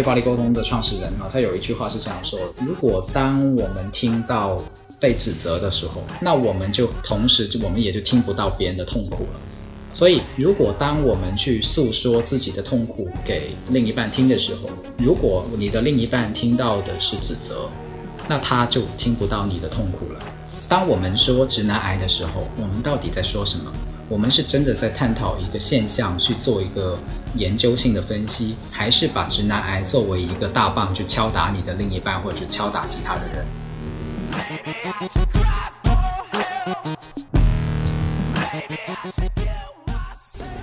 非暴力沟通的创始人啊，他有一句话是这样说：如果当我们听到被指责的时候，那我们就同时就我们也就听不到别人的痛苦了。所以，如果当我们去诉说自己的痛苦给另一半听的时候，如果你的另一半听到的是指责，那他就听不到你的痛苦了。当我们说直男癌的时候，我们到底在说什么？我们是真的在探讨一个现象，去做一个研究性的分析，还是把直男癌作为一个大棒去敲打你的另一半，或者敲打其他的人？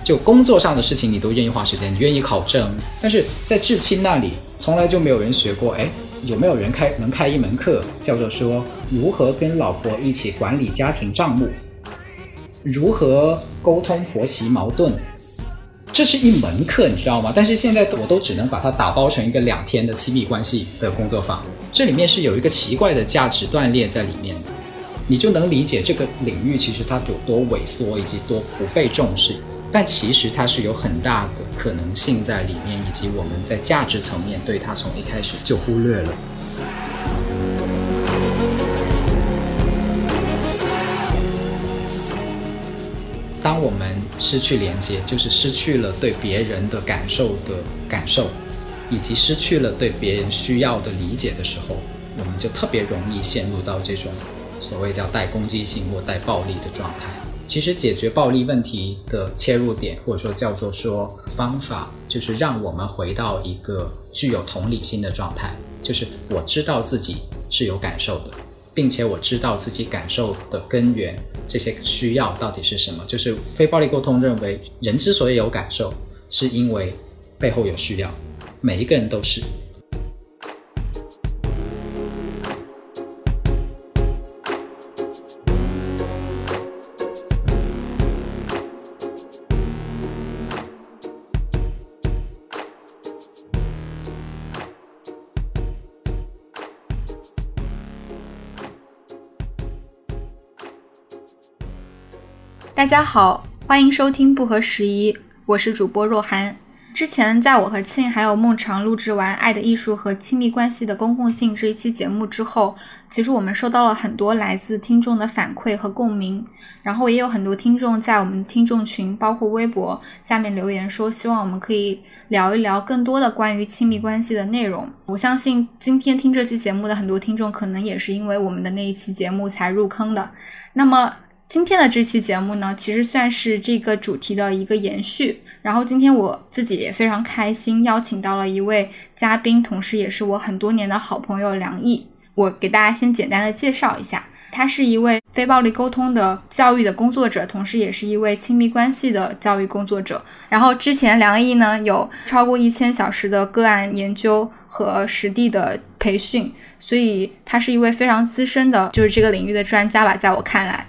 就工作上的事情，你都愿意花时间，你愿意考证，但是在至亲那里，从来就没有人学过。哎，有没有人开能开一门课，叫做说如何跟老婆一起管理家庭账目，如何沟通婆媳矛盾？这是一门课，你知道吗？但是现在我都只能把它打包成一个两天的亲密关系的工作坊，这里面是有一个奇怪的价值断裂在里面的，你就能理解这个领域其实它有多萎缩以及多不被重视。但其实它是有很大的可能性在里面，以及我们在价值层面对它从一开始就忽略了。当我们失去连接，就是失去了对别人的感受的感受，以及失去了对别人需要的理解的时候，我们就特别容易陷入到这种所谓叫带攻击性或带暴力的状态。其实解决暴力问题的切入点，或者说叫做说方法，就是让我们回到一个具有同理心的状态，就是我知道自己是有感受的，并且我知道自己感受的根源，这些需要到底是什么。就是非暴力沟通认为，人之所以有感受，是因为背后有需要，每一个人都是。大家好，欢迎收听不合时宜，我是主播若涵。之前在我和庆还有孟尝录制完《爱的艺术和亲密关系的公共性》这一期节目之后，其实我们收到了很多来自听众的反馈和共鸣，然后也有很多听众在我们听众群，包括微博下面留言说，希望我们可以聊一聊更多的关于亲密关系的内容。我相信今天听这期节目的很多听众，可能也是因为我们的那一期节目才入坑的。那么。今天的这期节目呢，其实算是这个主题的一个延续。然后今天我自己也非常开心，邀请到了一位嘉宾，同时也是我很多年的好朋友梁毅。我给大家先简单的介绍一下，他是一位非暴力沟通的教育的工作者，同时也是一位亲密关系的教育工作者。然后之前梁毅呢有超过一千小时的个案研究和实地的培训，所以他是一位非常资深的，就是这个领域的专家吧，在我看来。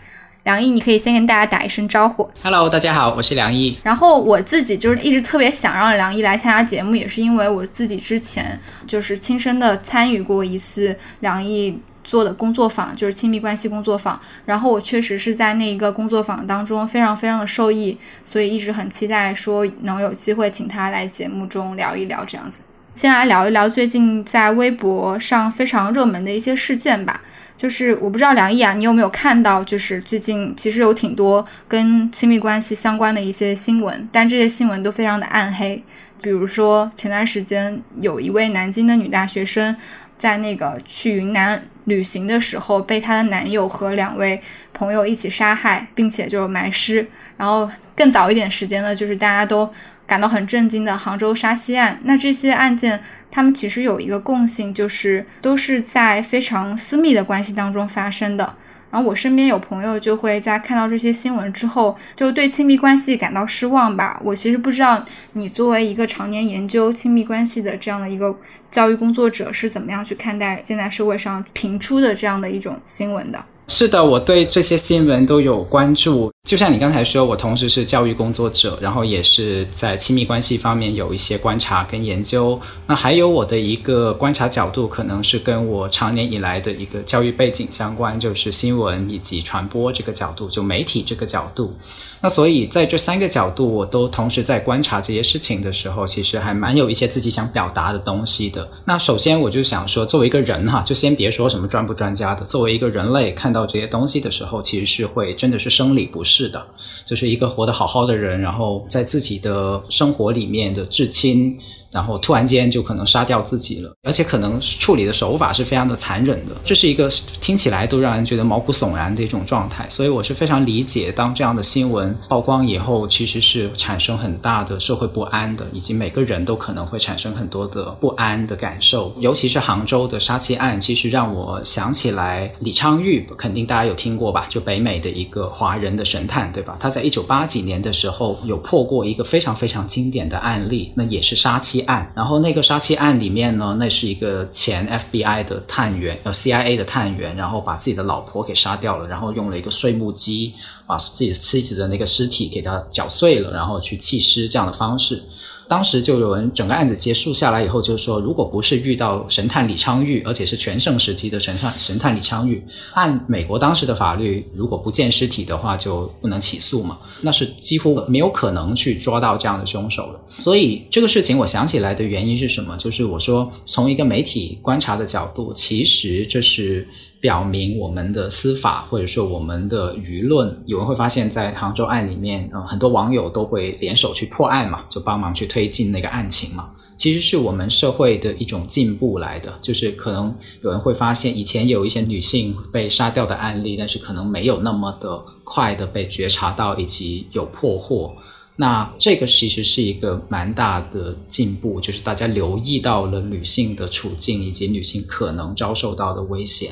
梁毅，你可以先跟大家打一声招呼。Hello，大家好，我是梁毅。然后我自己就是一直特别想让梁毅来参加节目，也是因为我自己之前就是亲身的参与过一次梁毅做的工作坊，就是亲密关系工作坊。然后我确实是在那一个工作坊当中非常非常的受益，所以一直很期待说能有机会请他来节目中聊一聊这样子。先来聊一聊最近在微博上非常热门的一些事件吧。就是我不知道梁毅啊，你有没有看到？就是最近其实有挺多跟亲密关系相关的一些新闻，但这些新闻都非常的暗黑。比如说前段时间有一位南京的女大学生，在那个去云南旅行的时候，被她的男友和两位朋友一起杀害，并且就是埋尸。然后更早一点时间呢，就是大家都。感到很震惊的杭州杀妻案，那这些案件，他们其实有一个共性，就是都是在非常私密的关系当中发生的。然后我身边有朋友就会在看到这些新闻之后，就对亲密关系感到失望吧。我其实不知道你作为一个常年研究亲密关系的这样的一个教育工作者是怎么样去看待现在社会上频出的这样的一种新闻的。是的，我对这些新闻都有关注。就像你刚才说，我同时是教育工作者，然后也是在亲密关系方面有一些观察跟研究。那还有我的一个观察角度，可能是跟我长年以来的一个教育背景相关，就是新闻以及传播这个角度，就媒体这个角度。那所以在这三个角度，我都同时在观察这些事情的时候，其实还蛮有一些自己想表达的东西的。那首先我就想说，作为一个人哈，就先别说什么专不专家的，作为一个人类看到这些东西的时候，其实是会真的是生理不适是的，就是一个活得好好的人，然后在自己的生活里面的至亲。然后突然间就可能杀掉自己了，而且可能处理的手法是非常的残忍的，这是一个听起来都让人觉得毛骨悚然的一种状态。所以我是非常理解，当这样的新闻曝光以后，其实是产生很大的社会不安的，以及每个人都可能会产生很多的不安的感受。尤其是杭州的杀妻案，其实让我想起来李昌钰，肯定大家有听过吧？就北美的一个华人的神探，对吧？他在一九八几年的时候有破过一个非常非常经典的案例，那也是杀妻。案，然后那个杀妻案里面呢，那是一个前 FBI 的探员，呃 CIA 的探员，然后把自己的老婆给杀掉了，然后用了一个碎木机把自己妻子的那个尸体给他搅碎了，然后去弃尸这样的方式。当时就有人整个案子结束下来以后，就是说如果不是遇到神探李昌钰，而且是全盛时期的神探神探李昌钰，按美国当时的法律，如果不见尸体的话就不能起诉嘛，那是几乎没有可能去抓到这样的凶手的。所以这个事情我想起来的原因是什么？就是我说从一个媒体观察的角度，其实这是。表明我们的司法或者说我们的舆论，有人会发现，在杭州案里面，呃，很多网友都会联手去破案嘛，就帮忙去推进那个案情嘛。其实是我们社会的一种进步来的，就是可能有人会发现，以前有一些女性被杀掉的案例，但是可能没有那么的快的被觉察到以及有破获。那这个其实是一个蛮大的进步，就是大家留意到了女性的处境以及女性可能遭受到的危险。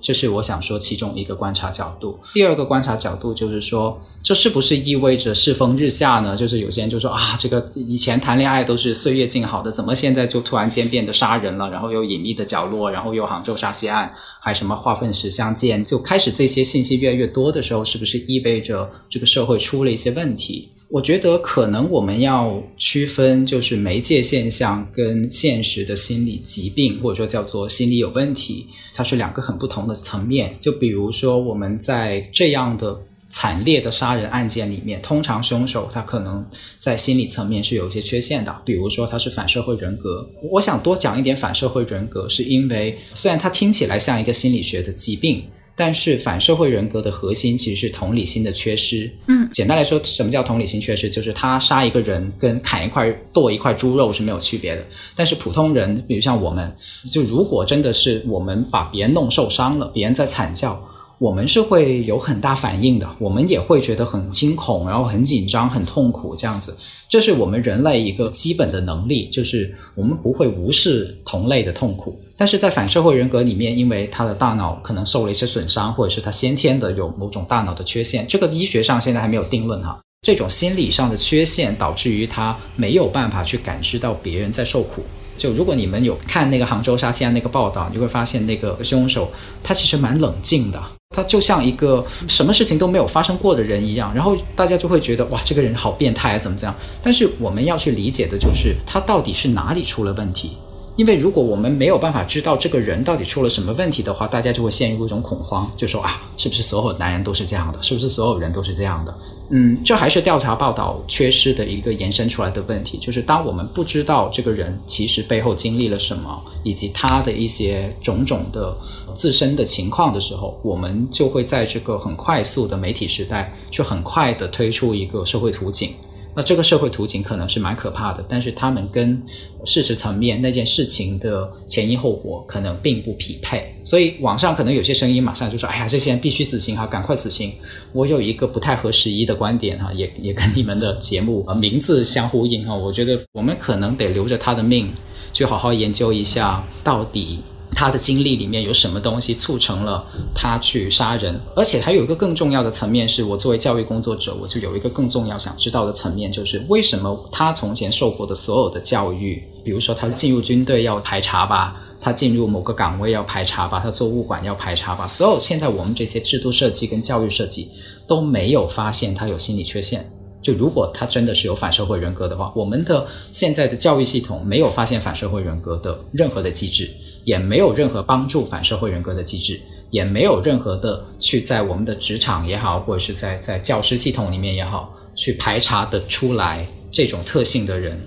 这是我想说其中一个观察角度。第二个观察角度就是说，这是不是意味着世风日下呢？就是有些人就说啊，这个以前谈恋爱都是岁月静好的，怎么现在就突然间变得杀人了？然后又隐秘的角落，然后又杭州杀妻案，还什么化粪池相见，就开始这些信息越来越多的时候，是不是意味着这个社会出了一些问题？我觉得可能我们要区分，就是媒介现象跟现实的心理疾病，或者说叫做心理有问题，它是两个很不同的层面。就比如说我们在这样的惨烈的杀人案件里面，通常凶手他可能在心理层面是有一些缺陷的，比如说他是反社会人格。我想多讲一点反社会人格，是因为虽然它听起来像一个心理学的疾病。但是反社会人格的核心其实是同理心的缺失。嗯，简单来说，什么叫同理心缺失？就是他杀一个人跟砍一块剁一块猪肉是没有区别的。但是普通人，比如像我们，就如果真的是我们把别人弄受伤了，别人在惨叫。我们是会有很大反应的，我们也会觉得很惊恐，然后很紧张、很痛苦这样子。这是我们人类一个基本的能力，就是我们不会无视同类的痛苦。但是在反社会人格里面，因为他的大脑可能受了一些损伤，或者是他先天的有某种大脑的缺陷，这个医学上现在还没有定论哈。这种心理上的缺陷导致于他没有办法去感知到别人在受苦。就如果你们有看那个杭州杀妻案那个报道，你会发现那个凶手他其实蛮冷静的。他就像一个什么事情都没有发生过的人一样，然后大家就会觉得哇，这个人好变态啊，怎么怎样？但是我们要去理解的就是他到底是哪里出了问题。因为如果我们没有办法知道这个人到底出了什么问题的话，大家就会陷入一种恐慌，就说啊，是不是所有男人都是这样的？是不是所有人都是这样的？嗯，这还是调查报道缺失的一个延伸出来的问题，就是当我们不知道这个人其实背后经历了什么，以及他的一些种种的自身的情况的时候，我们就会在这个很快速的媒体时代，就很快的推出一个社会图景。那这个社会图景可能是蛮可怕的，但是他们跟事实层面那件事情的前因后果可能并不匹配，所以网上可能有些声音马上就说：“哎呀，这些人必须死刑哈，赶快死刑！”我有一个不太合时宜的观点哈，也也跟你们的节目啊名字相呼应哈，我觉得我们可能得留着他的命，去好好研究一下到底。他的经历里面有什么东西促成了他去杀人？而且还有一个更重要的层面，是我作为教育工作者，我就有一个更重要想知道的层面，就是为什么他从前受过的所有的教育，比如说他进入军队要排查吧，他进入某个岗位要排查吧，他做物管要排查吧，所有现在我们这些制度设计跟教育设计。都没有发现他有心理缺陷。就如果他真的是有反社会人格的话，我们的现在的教育系统没有发现反社会人格的任何的机制，也没有任何帮助反社会人格的机制，也没有任何的去在我们的职场也好，或者是在在教师系统里面也好，去排查的出来这种特性的人。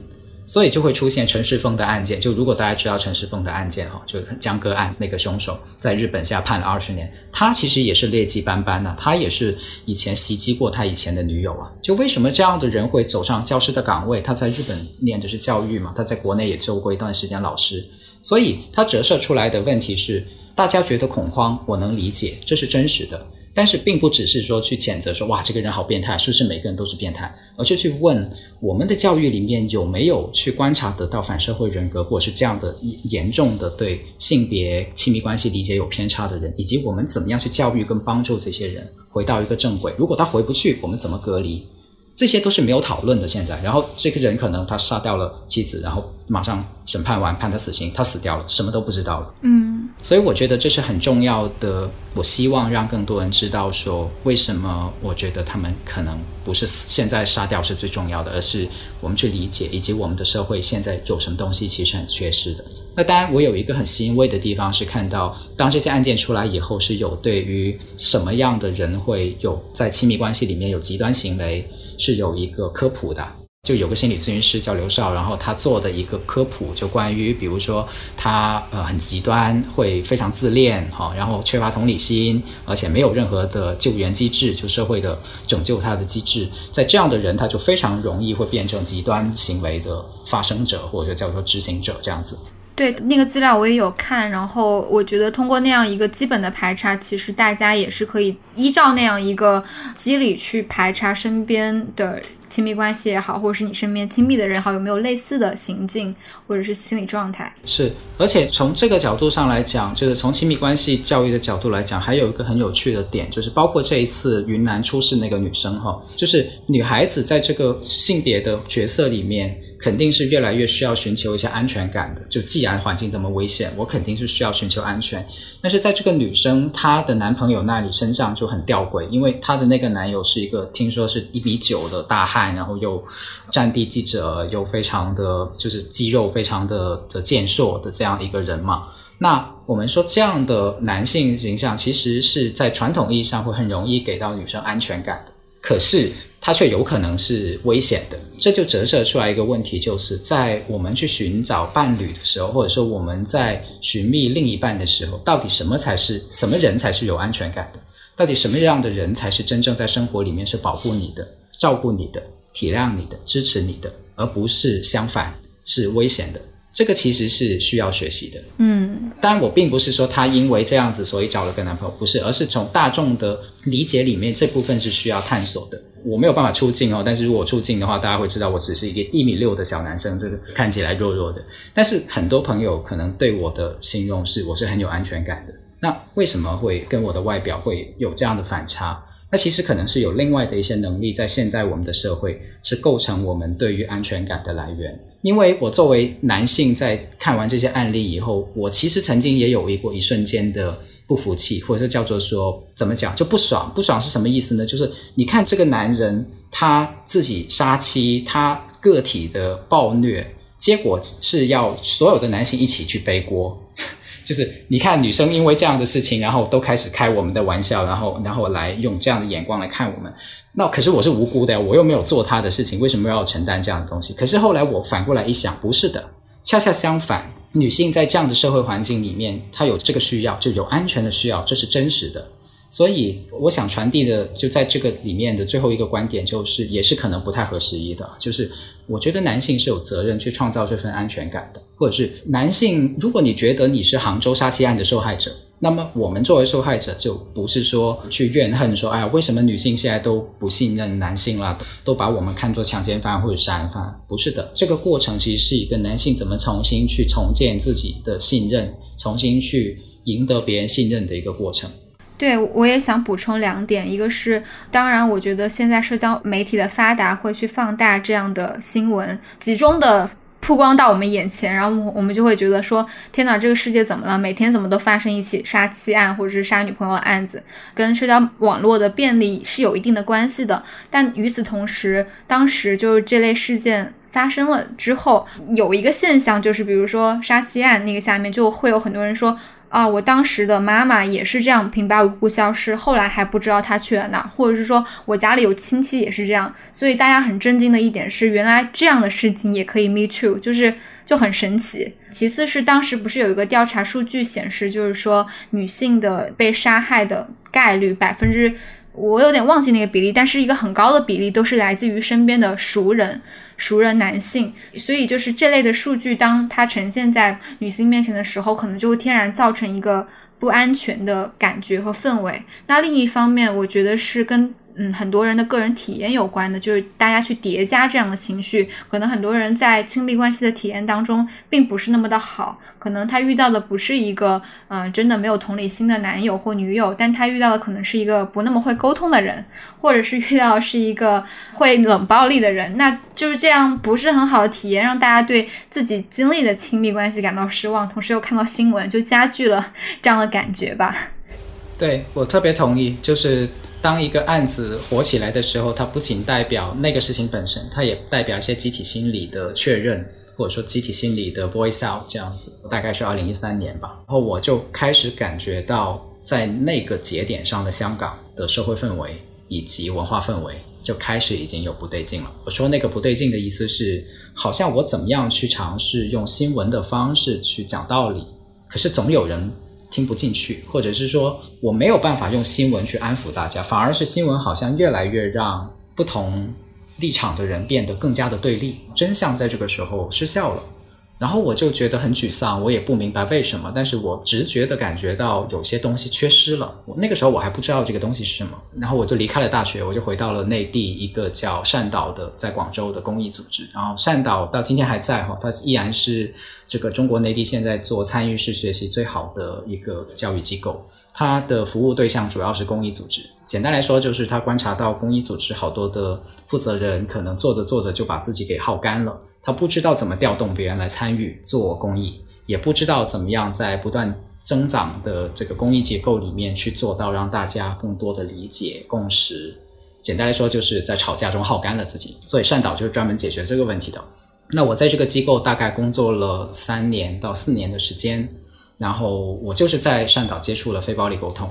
所以就会出现陈世峰的案件。就如果大家知道陈世峰的案件哈，就江歌案那个凶手在日本下判了二十年，他其实也是劣迹斑斑呐，他也是以前袭击过他以前的女友啊。就为什么这样的人会走上教师的岗位？他在日本念的是教育嘛，他在国内也做过一段时间老师，所以它折射出来的问题是，大家觉得恐慌，我能理解，这是真实的。但是并不只是说去谴责说哇这个人好变态，是不是每个人都是变态？而是去问我们的教育里面有没有去观察得到反社会人格，或者是这样的严重的对性别亲密关系理解有偏差的人，以及我们怎么样去教育跟帮助这些人回到一个正轨？如果他回不去，我们怎么隔离？这些都是没有讨论的。现在，然后这个人可能他杀掉了妻子，然后马上审判完判他死刑，他死掉了，什么都不知道了。嗯，所以我觉得这是很重要的。我希望让更多人知道，说为什么我觉得他们可能不是现在杀掉是最重要的，而是我们去理解，以及我们的社会现在有什么东西其实很缺失的。那当然，我有一个很欣慰的地方是看到，当这些案件出来以后，是有对于什么样的人会有在亲密关系里面有极端行为。是有一个科普的，就有个心理咨询师叫刘少，然后他做的一个科普，就关于比如说他呃很极端，会非常自恋哈，然后缺乏同理心，而且没有任何的救援机制，就社会的拯救他的机制，在这样的人，他就非常容易会变成极端行为的发生者，或者叫做执行者这样子。对那个资料我也有看，然后我觉得通过那样一个基本的排查，其实大家也是可以依照那样一个机理去排查身边的亲密关系也好，或者是你身边亲密的人好有没有类似的行径或者是心理状态。是，而且从这个角度上来讲，就是从亲密关系教育的角度来讲，还有一个很有趣的点，就是包括这一次云南出事那个女生哈，就是女孩子在这个性别的角色里面。肯定是越来越需要寻求一些安全感的。就既然环境这么危险，我肯定是需要寻求安全。但是在这个女生她的男朋友那里身上就很吊诡，因为她的那个男友是一个听说是一米九的大汉，然后又战地记者，又非常的就是肌肉非常的的健硕的这样一个人嘛。那我们说这样的男性形象，其实是在传统意义上会很容易给到女生安全感的。可是。它却有可能是危险的，这就折射出来一个问题，就是在我们去寻找伴侣的时候，或者说我们在寻觅另一半的时候，到底什么才是什么人才是有安全感的？到底什么样的人才是真正在生活里面是保护你的、照顾你的、体谅你的、支持你的，而不是相反是危险的？这个其实是需要学习的。嗯，当然我并不是说她因为这样子所以找了个男朋友，不是，而是从大众的理解里面，这部分是需要探索的。我没有办法出镜哦，但是如果出镜的话，大家会知道我只是一个一米六的小男生，这个看起来弱弱的。但是很多朋友可能对我的形容是我是很有安全感的。那为什么会跟我的外表会有这样的反差？那其实可能是有另外的一些能力，在现在我们的社会是构成我们对于安全感的来源。因为我作为男性，在看完这些案例以后，我其实曾经也有一过一瞬间的。不服气，或者叫做说怎么讲就不爽，不爽是什么意思呢？就是你看这个男人他自己杀妻，他个体的暴虐，结果是要所有的男性一起去背锅。就是你看女生因为这样的事情，然后都开始开我们的玩笑，然后然后来用这样的眼光来看我们。那可是我是无辜的呀，我又没有做他的事情，为什么要承担这样的东西？可是后来我反过来一想，不是的，恰恰相反。女性在这样的社会环境里面，她有这个需要，就有安全的需要，这是真实的。所以，我想传递的就在这个里面的最后一个观点，就是也是可能不太合时宜的，就是我觉得男性是有责任去创造这份安全感的，或者是男性，如果你觉得你是杭州杀妻案的受害者。那么我们作为受害者，就不是说去怨恨说，哎呀，为什么女性现在都不信任男性了，都把我们看作强奸犯或者杀人犯？不是的，这个过程其实是一个男性怎么重新去重建自己的信任，重新去赢得别人信任的一个过程。对，我也想补充两点，一个是，当然，我觉得现在社交媒体的发达会去放大这样的新闻，集中的。曝光到我们眼前，然后我们就会觉得说，天哪，这个世界怎么了？每天怎么都发生一起杀妻案或者是杀女朋友案子，跟社交网络的便利是有一定的关系的。但与此同时，当时就是这类事件发生了之后，有一个现象就是，比如说杀妻案那个下面就会有很多人说。啊，我当时的妈妈也是这样平白无故消失，后来还不知道她去了哪，或者是说我家里有亲戚也是这样，所以大家很震惊的一点是，原来这样的事情也可以 me too，就是就很神奇。其次是当时不是有一个调查数据显示，就是说女性的被杀害的概率百分之。我有点忘记那个比例，但是一个很高的比例都是来自于身边的熟人、熟人男性，所以就是这类的数据，当它呈现在女性面前的时候，可能就会天然造成一个不安全的感觉和氛围。那另一方面，我觉得是跟。嗯，很多人的个人体验有关的，就是大家去叠加这样的情绪，可能很多人在亲密关系的体验当中并不是那么的好，可能他遇到的不是一个嗯真的没有同理心的男友或女友，但他遇到的可能是一个不那么会沟通的人，或者是遇到是一个会冷暴力的人，那就是这样不是很好的体验，让大家对自己经历的亲密关系感到失望，同时又看到新闻，就加剧了这样的感觉吧。对我特别同意，就是。当一个案子火起来的时候，它不仅代表那个事情本身，它也代表一些集体心理的确认，或者说集体心理的 voice out 这样子。大概是二零一三年吧，然后我就开始感觉到，在那个节点上的香港的社会氛围以及文化氛围就开始已经有不对劲了。我说那个不对劲的意思是，好像我怎么样去尝试用新闻的方式去讲道理，可是总有人。听不进去，或者是说我没有办法用新闻去安抚大家，反而是新闻好像越来越让不同立场的人变得更加的对立，真相在这个时候失效了。然后我就觉得很沮丧，我也不明白为什么，但是我直觉的感觉到有些东西缺失了。我那个时候我还不知道这个东西是什么，然后我就离开了大学，我就回到了内地一个叫善导的，在广州的公益组织。然后善导到今天还在哈，它依然是这个中国内地现在做参与式学习最好的一个教育机构。它的服务对象主要是公益组织。简单来说，就是他观察到公益组织好多的负责人可能做着做着就把自己给耗干了。他不知道怎么调动别人来参与做公益，也不知道怎么样在不断增长的这个公益结构里面去做到让大家更多的理解共识。简单来说，就是在吵架中耗干了自己。所以善导就是专门解决这个问题的。那我在这个机构大概工作了三年到四年的时间，然后我就是在善导接触了非暴力沟通。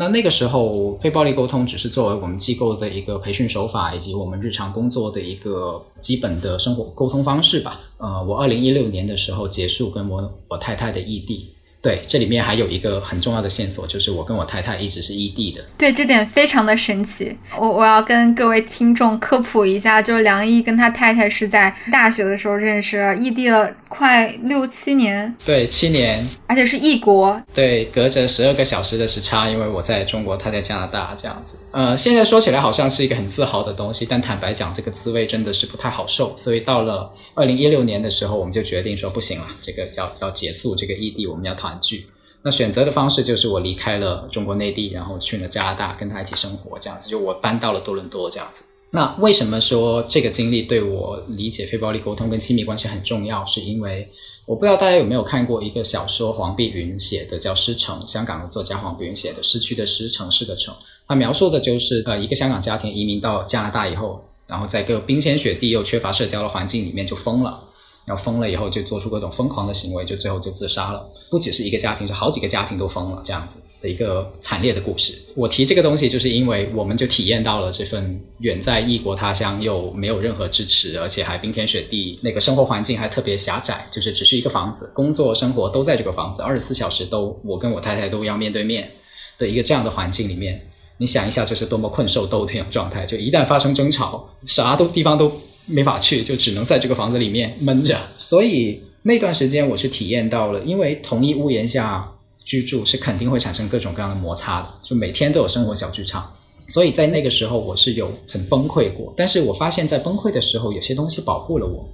那那个时候，非暴力沟通只是作为我们机构的一个培训手法，以及我们日常工作的一个基本的生活沟通方式吧。呃，我二零一六年的时候结束跟我我太太的异地。对，这里面还有一个很重要的线索，就是我跟我太太一直是异地的。对，这点非常的神奇。我我要跟各位听众科普一下，就是梁毅跟他太太是在大学的时候认识，异地了快六七年。对，七年，而且是异国。对，隔着十二个小时的时差，因为我在中国，他在加拿大，这样子。呃，现在说起来好像是一个很自豪的东西，但坦白讲，这个滋味真的是不太好受。所以到了二零一六年的时候，我们就决定说不行了，这个要要结束这个异地，我们要团。团聚，那选择的方式就是我离开了中国内地，然后去了加拿大跟他一起生活，这样子就我搬到了多伦多这样子。那为什么说这个经历对我理解非暴力沟通跟亲密关系很重要？是因为我不知道大家有没有看过一个小说，黄碧云写的叫《失城》，香港的作家黄碧云写的《失去的失，城市的城》，它描述的就是呃一个香港家庭移民到加拿大以后，然后在一个冰天雪地又缺乏社交的环境里面就疯了。然后疯了以后就做出各种疯狂的行为，就最后就自杀了。不只是一个家庭，是好几个家庭都疯了，这样子的一个惨烈的故事。我提这个东西，就是因为我们就体验到了这份远在异国他乡又没有任何支持，而且还冰天雪地，那个生活环境还特别狭窄，就是只是一个房子，工作生活都在这个房子，二十四小时都我跟我太太都要面对面的一个这样的环境里面。你想一下，这是多么困兽斗的一种状态。就一旦发生争吵，啥都地方都。没法去，就只能在这个房子里面闷着。所以那段时间我是体验到了，因为同一屋檐下居住是肯定会产生各种各样的摩擦的，就每天都有生活小剧场。所以在那个时候我是有很崩溃过。但是我发现，在崩溃的时候，有些东西保护了我，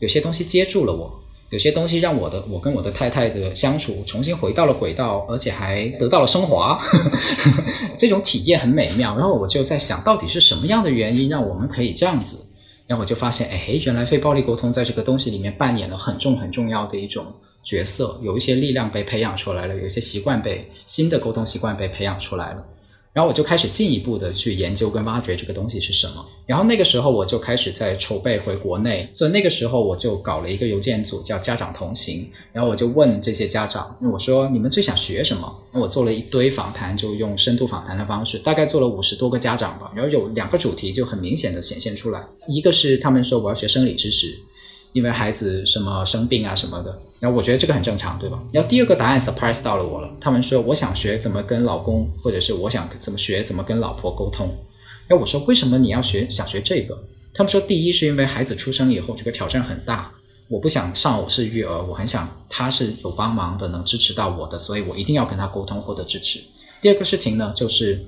有些东西接住了我，有些东西让我的我跟我的太太的相处重新回到了轨道，而且还得到了升华。这种体验很美妙。然后我就在想到底是什么样的原因让我们可以这样子？然后我就发现，哎，原来非暴力沟通在这个东西里面扮演了很重很重要的一种角色，有一些力量被培养出来了，有一些习惯被新的沟通习惯被培养出来了。然后我就开始进一步的去研究跟挖掘这个东西是什么。然后那个时候我就开始在筹备回国内，所以那个时候我就搞了一个邮件组叫家长同行。然后我就问这些家长，我说你们最想学什么？那我做了一堆访谈，就用深度访谈的方式，大概做了五十多个家长吧。然后有两个主题就很明显的显现出来，一个是他们说我要学生理知识。因为孩子什么生病啊什么的，然后我觉得这个很正常，对吧？然后第二个答案 surprise 到了我了，他们说我想学怎么跟老公，或者是我想怎么学怎么跟老婆沟通。然后我说为什么你要学想学这个？他们说第一是因为孩子出生以后这个挑战很大，我不想上偶式育儿，我很想他是有帮忙的，能支持到我的，所以我一定要跟他沟通获得支持。第二个事情呢，就是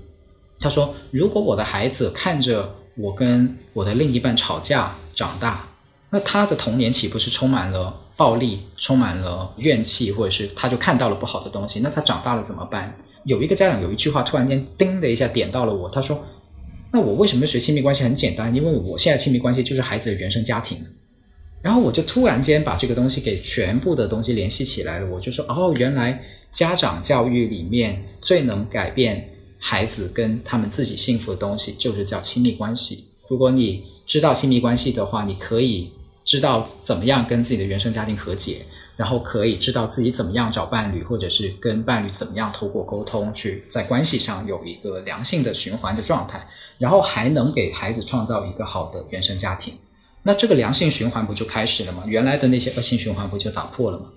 他说如果我的孩子看着我跟我的另一半吵架长大。那他的童年岂不是充满了暴力，充满了怨气，或者是他就看到了不好的东西？那他长大了怎么办？有一个家长有一句话突然间叮的一下点到了我，他说：“那我为什么学亲密关系？很简单，因为我现在亲密关系就是孩子的原生家庭。”然后我就突然间把这个东西给全部的东西联系起来了，我就说：“哦，原来家长教育里面最能改变孩子跟他们自己幸福的东西，就是叫亲密关系。如果你知道亲密关系的话，你可以。”知道怎么样跟自己的原生家庭和解，然后可以知道自己怎么样找伴侣，或者是跟伴侣怎么样透过沟通去在关系上有一个良性的循环的状态，然后还能给孩子创造一个好的原生家庭，那这个良性循环不就开始了吗？原来的那些恶性循环不就打破了吗？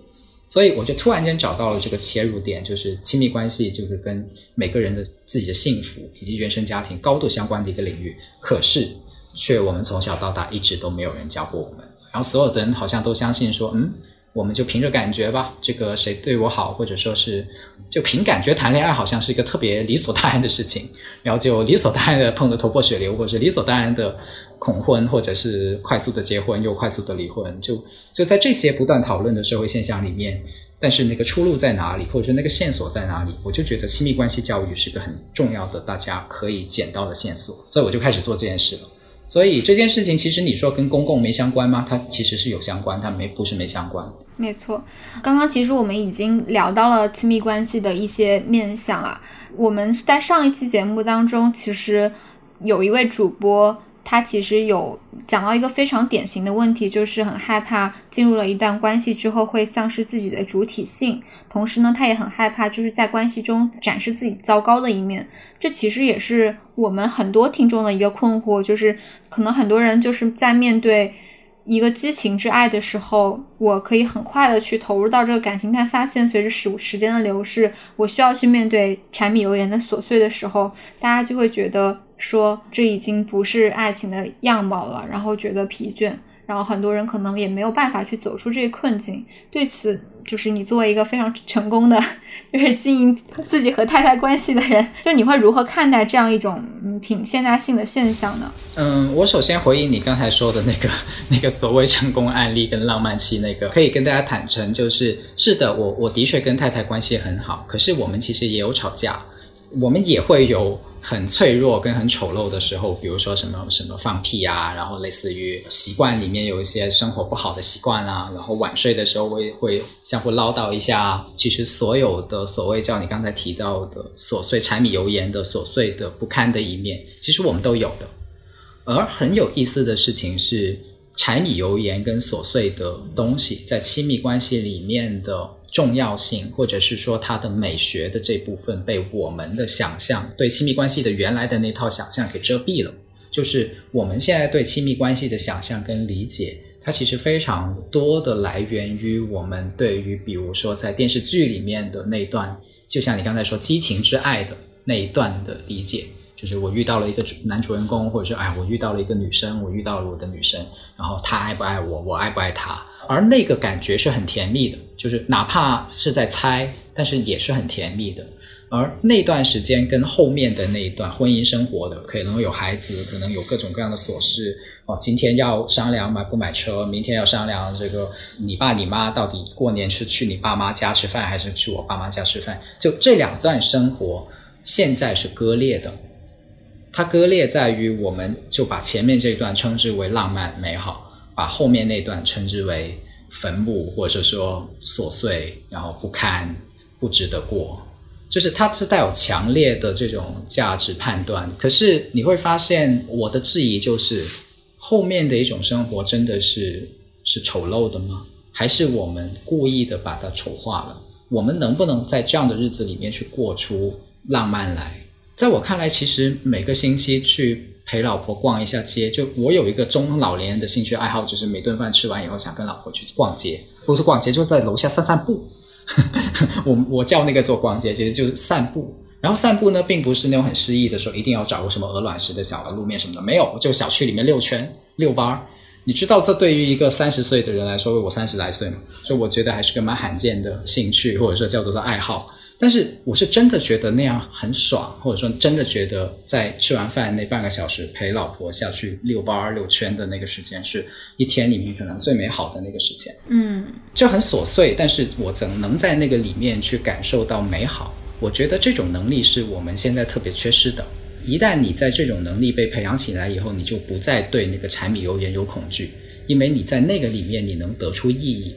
所以我就突然间找到了这个切入点，就是亲密关系就是跟每个人的自己的幸福以及原生家庭高度相关的一个领域，可是却我们从小到大一直都没有人教过我们。然后所有的人好像都相信说，嗯，我们就凭着感觉吧，这个谁对我好，或者说是就凭感觉谈恋爱，好像是一个特别理所当然的事情。然后就理所当然的碰得头破血流，或者是理所当然的恐婚，或者是快速的结婚又快速的离婚。就就在这些不断讨论的社会现象里面，但是那个出路在哪里，或者说那个线索在哪里？我就觉得亲密关系教育是个很重要的，大家可以捡到的线索。所以我就开始做这件事了。所以这件事情，其实你说跟公共没相关吗？它其实是有相关，它没不是没相关。没错，刚刚其实我们已经聊到了亲密关系的一些面相啊。我们在上一期节目当中，其实有一位主播。他其实有讲到一个非常典型的问题，就是很害怕进入了一段关系之后会丧失自己的主体性，同时呢，他也很害怕就是在关系中展示自己糟糕的一面。这其实也是我们很多听众的一个困惑，就是可能很多人就是在面对一个激情之爱的时候，我可以很快的去投入到这个感情，但发现随着时时间的流逝，我需要去面对柴米油盐的琐碎的时候，大家就会觉得。说这已经不是爱情的样貌了，然后觉得疲倦，然后很多人可能也没有办法去走出这个困境。对此，就是你作为一个非常成功的，就是经营自己和太太关系的人，就你会如何看待这样一种嗯挺现代性的现象呢？嗯，我首先回应你刚才说的那个那个所谓成功案例跟浪漫期那个，可以跟大家坦诚，就是是的，我我的确跟太太关系很好，可是我们其实也有吵架，我们也会有。很脆弱跟很丑陋的时候，比如说什么什么放屁啊，然后类似于习惯里面有一些生活不好的习惯啊，然后晚睡的时候会会相互唠叨一下。其实所有的所谓叫你刚才提到的琐碎柴米油盐的琐碎的不堪的一面，其实我们都有的。而很有意思的事情是，柴米油盐跟琐碎的东西在亲密关系里面的。重要性，或者是说它的美学的这部分被我们的想象对亲密关系的原来的那套想象给遮蔽了。就是我们现在对亲密关系的想象跟理解，它其实非常多的来源于我们对于比如说在电视剧里面的那段，就像你刚才说激情之爱的那一段的理解。就是我遇到了一个主男主人公，或者说哎，我遇到了一个女生，我遇到了我的女生，然后他爱不爱我，我爱不爱他。而那个感觉是很甜蜜的，就是哪怕是在猜，但是也是很甜蜜的。而那段时间跟后面的那一段婚姻生活的，可能有孩子，可能有各种各样的琐事哦。今天要商量买不买车，明天要商量这个你爸你妈到底过年是去你爸妈家吃饭，还是去我爸妈家吃饭？就这两段生活，现在是割裂的。它割裂在于，我们就把前面这一段称之为浪漫美好，把后面那段称之为坟墓，或者说琐碎，然后不堪，不值得过。就是它是带有强烈的这种价值判断。可是你会发现，我的质疑就是，后面的一种生活真的是是丑陋的吗？还是我们故意的把它丑化了？我们能不能在这样的日子里面去过出浪漫来？在我看来，其实每个星期去陪老婆逛一下街，就我有一个中老年人的兴趣爱好，就是每顿饭吃完以后想跟老婆去逛街，不是逛街，就是在楼下散散步。我我叫那个做逛街，其实就是散步。然后散步呢，并不是那种很诗意的说一定要找个什么鹅卵石的小的路面什么的，没有，就小区里面遛圈、遛弯儿。你知道，这对于一个三十岁的人来说，我三十来岁嘛，所以我觉得还是个蛮罕见的兴趣，或者说叫做的爱好。但是我是真的觉得那样很爽，或者说真的觉得在吃完饭那半个小时陪老婆下去遛弯儿、遛圈的那个时间，是一天里面可能最美好的那个时间。嗯，就很琐碎，但是我怎能在那个里面去感受到美好？我觉得这种能力是我们现在特别缺失的。一旦你在这种能力被培养起来以后，你就不再对那个柴米油盐有恐惧，因为你在那个里面你能得出意义。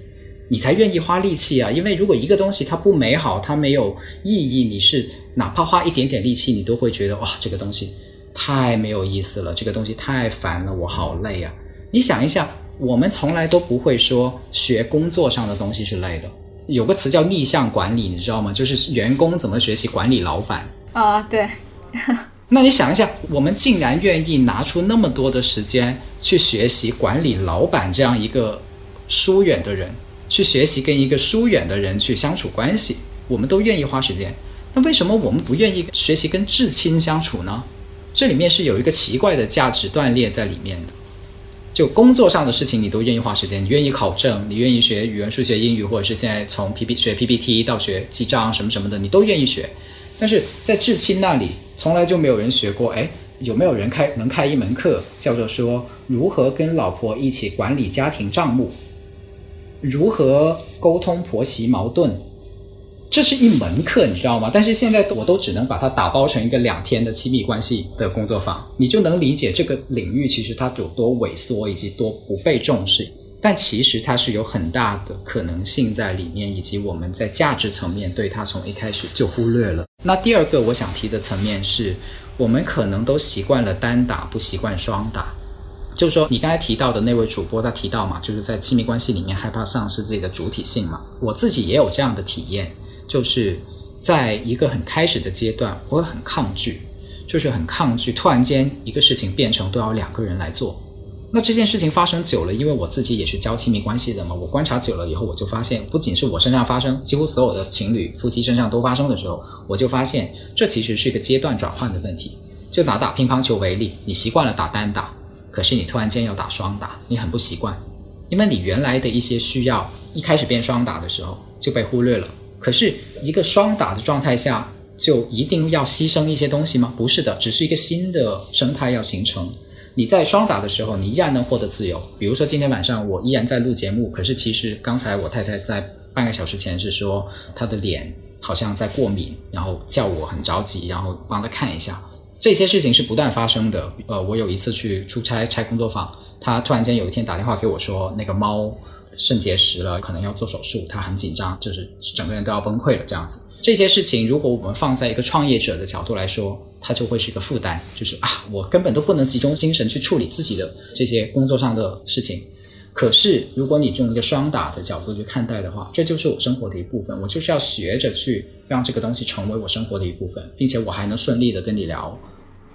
你才愿意花力气啊！因为如果一个东西它不美好，它没有意义，你是哪怕花一点点力气，你都会觉得哇，这个东西太没有意思了，这个东西太烦了，我好累啊！你想一下，我们从来都不会说学工作上的东西是累的。有个词叫逆向管理，你知道吗？就是员工怎么学习管理老板啊？对。那你想一下，我们竟然愿意拿出那么多的时间去学习管理老板这样一个疏远的人。去学习跟一个疏远的人去相处关系，我们都愿意花时间。那为什么我们不愿意学习跟至亲相处呢？这里面是有一个奇怪的价值断裂在里面的。就工作上的事情，你都愿意花时间，你愿意考证，你愿意学语文、数学、英语，或者是现在从 P P 学 P P T 到学记账什么什么的，你都愿意学。但是在至亲那里，从来就没有人学过。哎，有没有人开能开一门课，叫做说如何跟老婆一起管理家庭账目？如何沟通婆媳矛盾？这是一门课，你知道吗？但是现在我都只能把它打包成一个两天的亲密关系的工作坊，你就能理解这个领域其实它有多萎缩以及多不被重视。但其实它是有很大的可能性在里面，以及我们在价值层面对它从一开始就忽略了。那第二个我想提的层面是，我们可能都习惯了单打，不习惯双打。就是说，你刚才提到的那位主播，他提到嘛，就是在亲密关系里面害怕丧失自己的主体性嘛。我自己也有这样的体验，就是在一个很开始的阶段，我会很抗拒，就是很抗拒突然间一个事情变成都要两个人来做。那这件事情发生久了，因为我自己也是教亲密关系的嘛，我观察久了以后，我就发现，不仅是我身上发生，几乎所有的情侣、夫妻身上都发生的时候，我就发现这其实是一个阶段转换的问题。就拿打乒乓球为例，你习惯了打单打。可是你突然间要打双打，你很不习惯，因为你原来的一些需要一开始变双打的时候就被忽略了。可是一个双打的状态下，就一定要牺牲一些东西吗？不是的，只是一个新的生态要形成。你在双打的时候，你依然能获得自由。比如说今天晚上我依然在录节目，可是其实刚才我太太在半个小时前是说她的脸好像在过敏，然后叫我很着急，然后帮她看一下。这些事情是不断发生的。呃，我有一次去出差拆工作坊，他突然间有一天打电话给我说，那个猫肾结石了，可能要做手术，他很紧张，就是整个人都要崩溃了这样子。这些事情如果我们放在一个创业者的角度来说，它就会是一个负担，就是啊，我根本都不能集中精神去处理自己的这些工作上的事情。可是如果你用一个双打的角度去看待的话，这就是我生活的一部分，我就是要学着去让这个东西成为我生活的一部分，并且我还能顺利的跟你聊。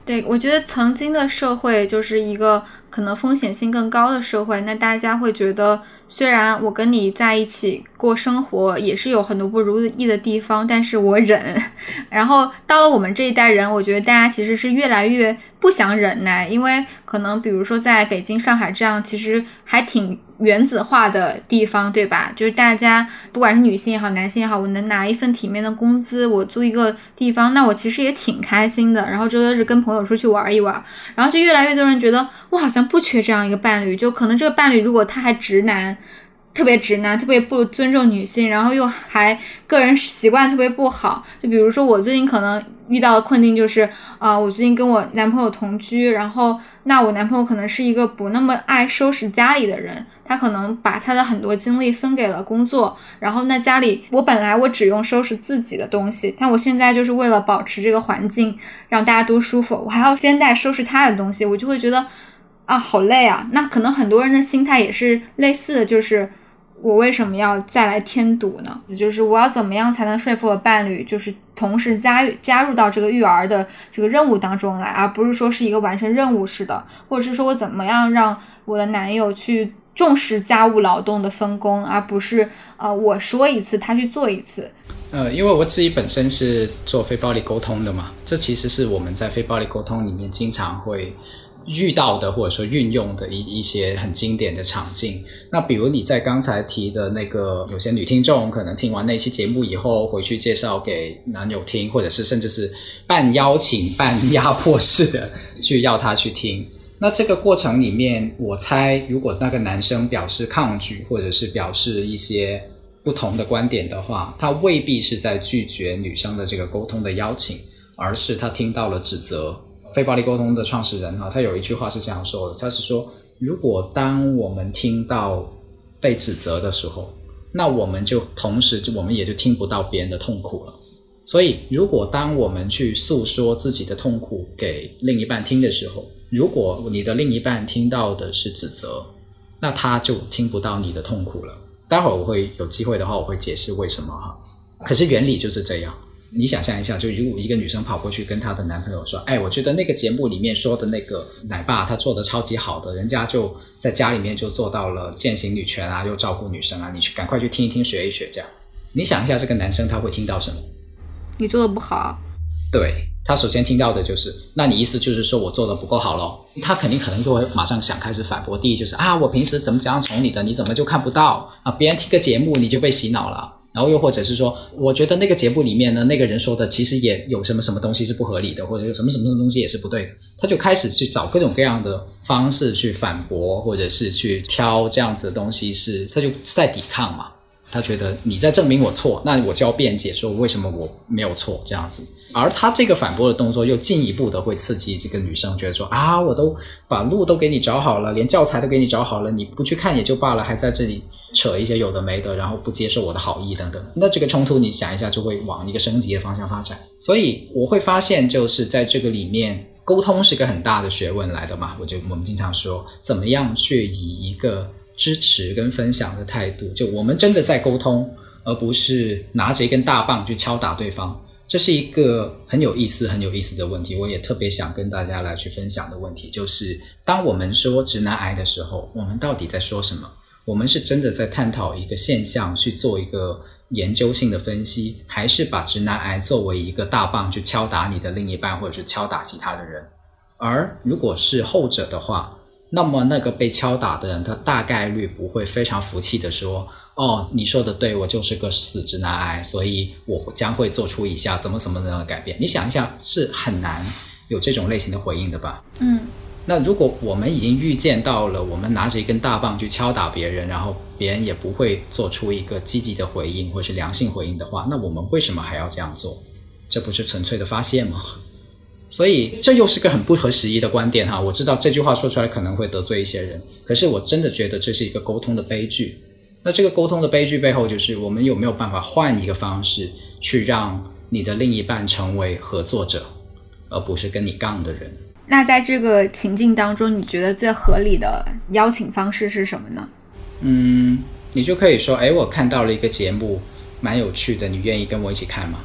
对，我觉得曾经的社会就是一个可能风险性更高的社会，那大家会觉得，虽然我跟你在一起过生活也是有很多不如意的地方，但是我忍。然后到了我们这一代人，我觉得大家其实是越来越。不想忍耐，因为可能比如说在北京、上海这样其实还挺原子化的地方，对吧？就是大家不管是女性也好，男性也好，我能拿一份体面的工资，我租一个地方，那我其实也挺开心的。然后周六日跟朋友出去玩一玩，然后就越来越多人觉得我好像不缺这样一个伴侣，就可能这个伴侣如果他还直男。特别直男，特别不尊重女性，然后又还个人习惯特别不好。就比如说我最近可能遇到的困境就是，啊，我最近跟我男朋友同居，然后那我男朋友可能是一个不那么爱收拾家里的人，他可能把他的很多精力分给了工作，然后那家里我本来我只用收拾自己的东西，但我现在就是为了保持这个环境让大家都舒服，我还要先带收拾他的东西，我就会觉得啊好累啊。那可能很多人的心态也是类似的，就是。我为什么要再来添堵呢？就是我要怎么样才能说服我伴侣，就是同时加加入到这个育儿的这个任务当中来，而不是说是一个完成任务式的，或者是说我怎么样让我的男友去重视家务劳动的分工，而不是呃我说一次他去做一次。呃，因为我自己本身是做非暴力沟通的嘛，这其实是我们在非暴力沟通里面经常会。遇到的或者说运用的一一些很经典的场景，那比如你在刚才提的那个，有些女听众可能听完那期节目以后，回去介绍给男友听，或者是甚至是半邀请半压迫式的去要他去听。那这个过程里面，我猜如果那个男生表示抗拒，或者是表示一些不同的观点的话，他未必是在拒绝女生的这个沟通的邀请，而是他听到了指责。非暴力沟通的创始人哈，他有一句话是这样说的：他是说，如果当我们听到被指责的时候，那我们就同时就我们也就听不到别人的痛苦了。所以，如果当我们去诉说自己的痛苦给另一半听的时候，如果你的另一半听到的是指责，那他就听不到你的痛苦了。待会儿我会有机会的话，我会解释为什么哈。可是原理就是这样。你想象一下，就如果一个女生跑过去跟她的男朋友说：“哎，我觉得那个节目里面说的那个奶爸他做的超级好的，人家就在家里面就做到了践行女权啊，又照顾女生啊，你去赶快去听一听，学一学。”这样，你想一下，这个男生他会听到什么？你做的不好。对他首先听到的就是，那你意思就是说我做的不够好咯？他肯定可能就会马上想开始反驳。第一就是啊，我平时怎么怎样宠你的，你怎么就看不到啊？别人听个节目你就被洗脑了。然后又或者是说，我觉得那个节目里面呢，那个人说的其实也有什么什么东西是不合理的，或者有什么什么什么东西也是不对的，他就开始去找各种各样的方式去反驳，或者是去挑这样子的东西，是他就在抵抗嘛。他觉得你在证明我错，那我就要辩解说为什么我没有错这样子。而他这个反驳的动作又进一步的会刺激这个女生，觉得说啊，我都把路都给你找好了，连教材都给你找好了，你不去看也就罢了，还在这里扯一些有的没的，然后不接受我的好意等等。那这个冲突你想一下，就会往一个升级的方向发展。所以我会发现，就是在这个里面，沟通是个很大的学问来的嘛。我就我们经常说，怎么样去以一个支持跟分享的态度，就我们真的在沟通，而不是拿着一根大棒去敲打对方。这是一个很有意思、很有意思的问题，我也特别想跟大家来去分享的问题，就是当我们说直男癌的时候，我们到底在说什么？我们是真的在探讨一个现象，去做一个研究性的分析，还是把直男癌作为一个大棒去敲打你的另一半，或者是敲打其他的人？而如果是后者的话，那么那个被敲打的人，他大概率不会非常服气的说。哦，你说的对，我就是个死直男癌，所以我将会做出以下怎么怎么样的改变。你想一下，是很难有这种类型的回应的吧？嗯。那如果我们已经预见到了，我们拿着一根大棒去敲打别人，然后别人也不会做出一个积极的回应或是良性回应的话，那我们为什么还要这样做？这不是纯粹的发泄吗？所以这又是个很不合时宜的观点哈。我知道这句话说出来可能会得罪一些人，可是我真的觉得这是一个沟通的悲剧。那这个沟通的悲剧背后，就是我们有没有办法换一个方式，去让你的另一半成为合作者，而不是跟你杠的人。那在这个情境当中，你觉得最合理的邀请方式是什么呢？嗯，你就可以说，哎，我看到了一个节目，蛮有趣的，你愿意跟我一起看吗？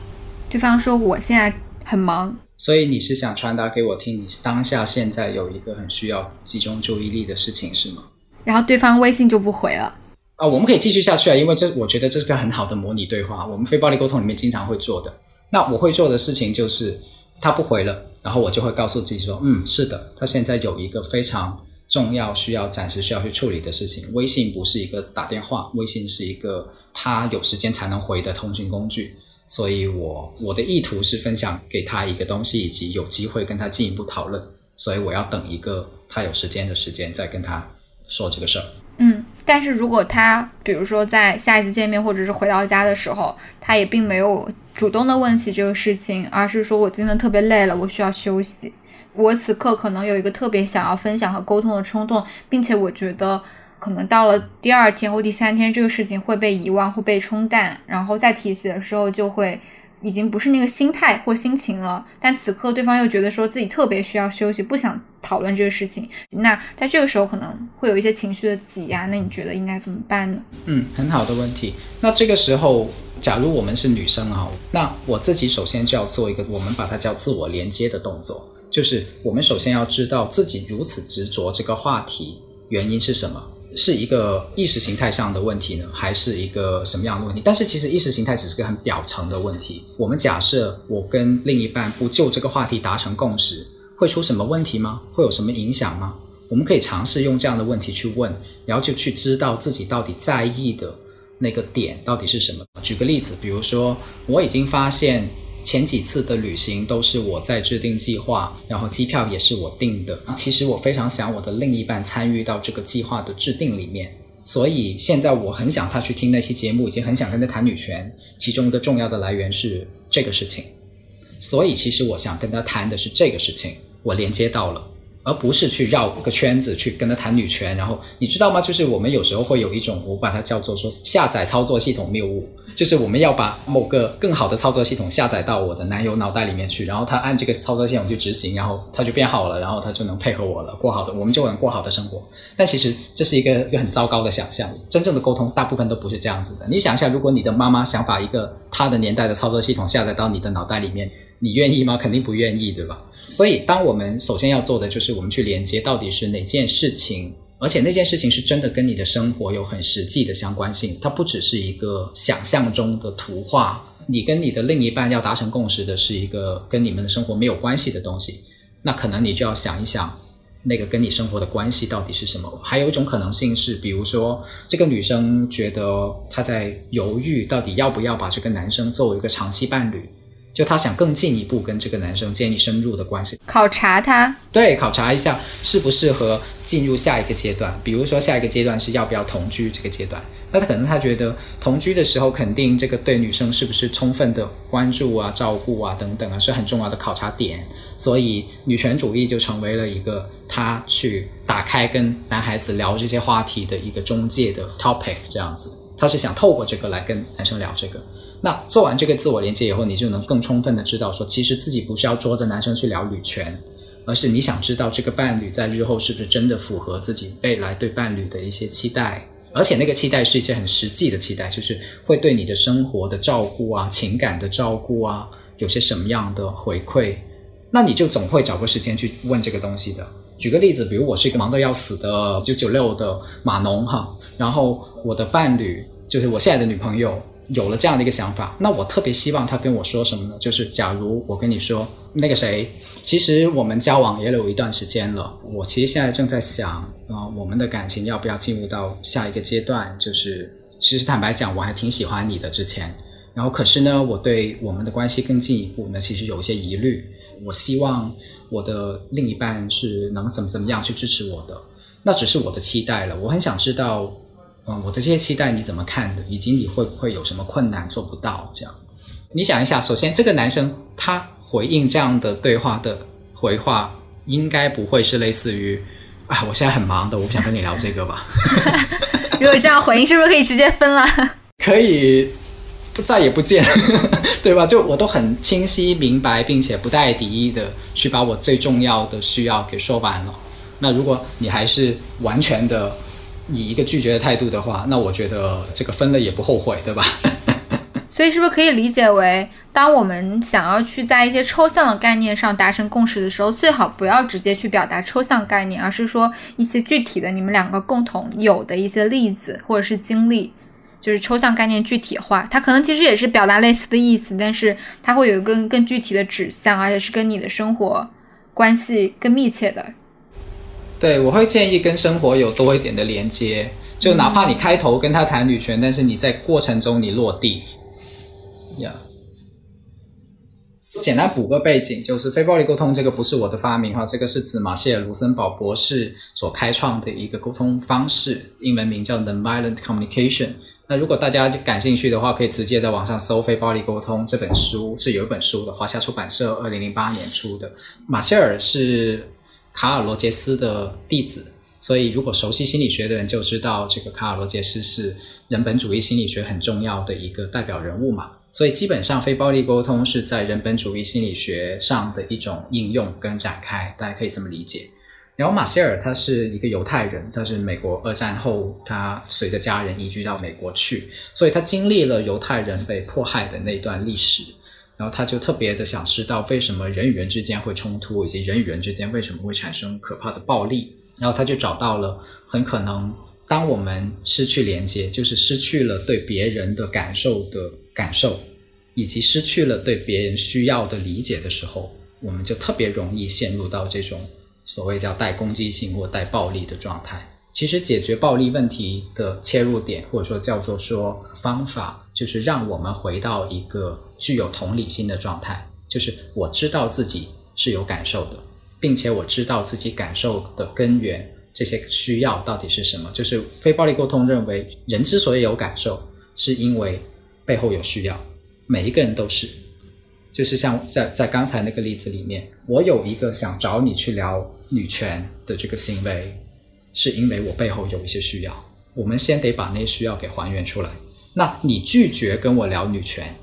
对方说，我现在很忙。所以你是想传达给我听，你当下现在有一个很需要集中注意力的事情，是吗？然后对方微信就不回了。啊，我们可以继续下去啊，因为这我觉得这是个很好的模拟对话，我们非暴力沟通里面经常会做的。那我会做的事情就是，他不回了，然后我就会告诉自己说，嗯，是的，他现在有一个非常重要需要暂时需要去处理的事情。微信不是一个打电话，微信是一个他有时间才能回的通讯工具，所以我我的意图是分享给他一个东西，以及有机会跟他进一步讨论，所以我要等一个他有时间的时间再跟他说这个事儿。嗯。但是如果他比如说在下一次见面或者是回到家的时候，他也并没有主动的问起这个事情，而是说我今天特别累了，我需要休息。我此刻可能有一个特别想要分享和沟通的冲动，并且我觉得可能到了第二天或第三天，这个事情会被遗忘，会被冲淡，然后再提起的时候就会已经不是那个心态或心情了。但此刻对方又觉得说自己特别需要休息，不想讨论这个事情，那在这个时候可能会有一些情绪的挤压。那你觉得应该怎么办呢？嗯，很好的问题。那这个时候，假如我们是女生哈，那我自己首先就要做一个，我们把它叫自我连接的动作。就是我们首先要知道自己如此执着这个话题原因是什么，是一个意识形态上的问题呢，还是一个什么样的问题？但是其实意识形态只是个很表层的问题。我们假设我跟另一半不就这个话题达成共识，会出什么问题吗？会有什么影响吗？我们可以尝试用这样的问题去问，然后就去知道自己到底在意的那个点到底是什么。举个例子，比如说我已经发现。前几次的旅行都是我在制定计划，然后机票也是我定的。其实我非常想我的另一半参与到这个计划的制定里面，所以现在我很想他去听那期节目，已经很想跟他谈女权。其中一个重要的来源是这个事情，所以其实我想跟他谈的是这个事情，我连接到了。而不是去绕一个圈子去跟他谈女权，然后你知道吗？就是我们有时候会有一种，我把它叫做说下载操作系统谬误，就是我们要把某个更好的操作系统下载到我的男友脑袋里面去，然后他按这个操作系统去执行，然后他就变好了，然后他就能配合我了，过好的，我们就能过好的生活。但其实这是一个一个很糟糕的想象，真正的沟通大部分都不是这样子的。你想一下，如果你的妈妈想把一个她的年代的操作系统下载到你的脑袋里面，你愿意吗？肯定不愿意，对吧？所以，当我们首先要做的就是我们去连接到底是哪件事情，而且那件事情是真的跟你的生活有很实际的相关性，它不只是一个想象中的图画。你跟你的另一半要达成共识的是一个跟你们的生活没有关系的东西，那可能你就要想一想，那个跟你生活的关系到底是什么。还有一种可能性是，比如说这个女生觉得她在犹豫，到底要不要把这个男生作为一个长期伴侣。就他想更进一步跟这个男生建立深入的关系，考察他，对，考察一下适不适合进入下一个阶段。比如说下一个阶段是要不要同居这个阶段，那他可能他觉得同居的时候，肯定这个对女生是不是充分的关注啊、照顾啊等等啊，是很重要的考察点。所以女权主义就成为了一个他去打开跟男孩子聊这些话题的一个中介的 topic，这样子，他是想透过这个来跟男生聊这个。那做完这个自我连接以后，你就能更充分的知道说，其实自己不是要捉着男生去聊女权，而是你想知道这个伴侣在日后是不是真的符合自己未来对伴侣的一些期待，而且那个期待是一些很实际的期待，就是会对你的生活的照顾啊、情感的照顾啊，有些什么样的回馈，那你就总会找个时间去问这个东西的。举个例子，比如我是一个忙得要死的九九六的码农哈，然后我的伴侣就是我现在的女朋友。有了这样的一个想法，那我特别希望他跟我说什么呢？就是假如我跟你说，那个谁，其实我们交往也有一段时间了，我其实现在正在想，啊，我们的感情要不要进入到下一个阶段？就是其实坦白讲，我还挺喜欢你的之前，然后可是呢，我对我们的关系更进一步呢，其实有一些疑虑。我希望我的另一半是能怎么怎么样去支持我的，那只是我的期待了。我很想知道。嗯，我的这些期待你怎么看的？以及你会不会有什么困难做不到？这样，你想一下，首先这个男生他回应这样的对话的回话，应该不会是类似于啊，我现在很忙的，我不想跟你聊这个吧。如果这样回应，是不是可以直接分了？可以，不再也不见，对吧？就我都很清晰明白，并且不带敌意的去把我最重要的需要给说完了。那如果你还是完全的。以一个拒绝的态度的话，那我觉得这个分了也不后悔，对吧？所以是不是可以理解为，当我们想要去在一些抽象的概念上达成共识的时候，最好不要直接去表达抽象概念，而是说一些具体的你们两个共同有的一些例子或者是经历，就是抽象概念具体化。它可能其实也是表达类似的意思，但是它会有一个更具体的指向，而且是跟你的生活关系更密切的。对，我会建议跟生活有多一点的连接，就哪怕你开头跟他谈女权，但是你在过程中你落地，呀。简单补个背景，就是非暴力沟通这个不是我的发明哈，这个是指马歇尔·卢森堡博士所开创的一个沟通方式，英文名叫 Nonviolent Communication。那如果大家感兴趣的话，可以直接在网上搜《非暴力沟通》这本书，是有一本书的，华夏出版社二零零八年出的。马歇尔是卡尔罗杰斯的弟子，所以如果熟悉心理学的人就知道，这个卡尔罗杰斯是人本主义心理学很重要的一个代表人物嘛。所以基本上，非暴力沟通是在人本主义心理学上的一种应用跟展开，大家可以这么理解。然后马歇尔他是一个犹太人，他是美国二战后他随着家人移居到美国去，所以他经历了犹太人被迫害的那段历史，然后他就特别的想知道为什么人与人之间会冲突，以及人与人之间为什么会产生可怕的暴力，然后他就找到了很可能当我们失去连接，就是失去了对别人的感受的感受，以及失去了对别人需要的理解的时候，我们就特别容易陷入到这种。所谓叫带攻击性或带暴力的状态，其实解决暴力问题的切入点，或者说叫做说方法，就是让我们回到一个具有同理心的状态，就是我知道自己是有感受的，并且我知道自己感受的根源，这些需要到底是什么。就是非暴力沟通认为，人之所以有感受，是因为背后有需要，每一个人都是。就是像在在刚才那个例子里面，我有一个想找你去聊女权的这个行为，是因为我背后有一些需要。我们先得把那些需要给还原出来。那你拒绝跟我聊女权，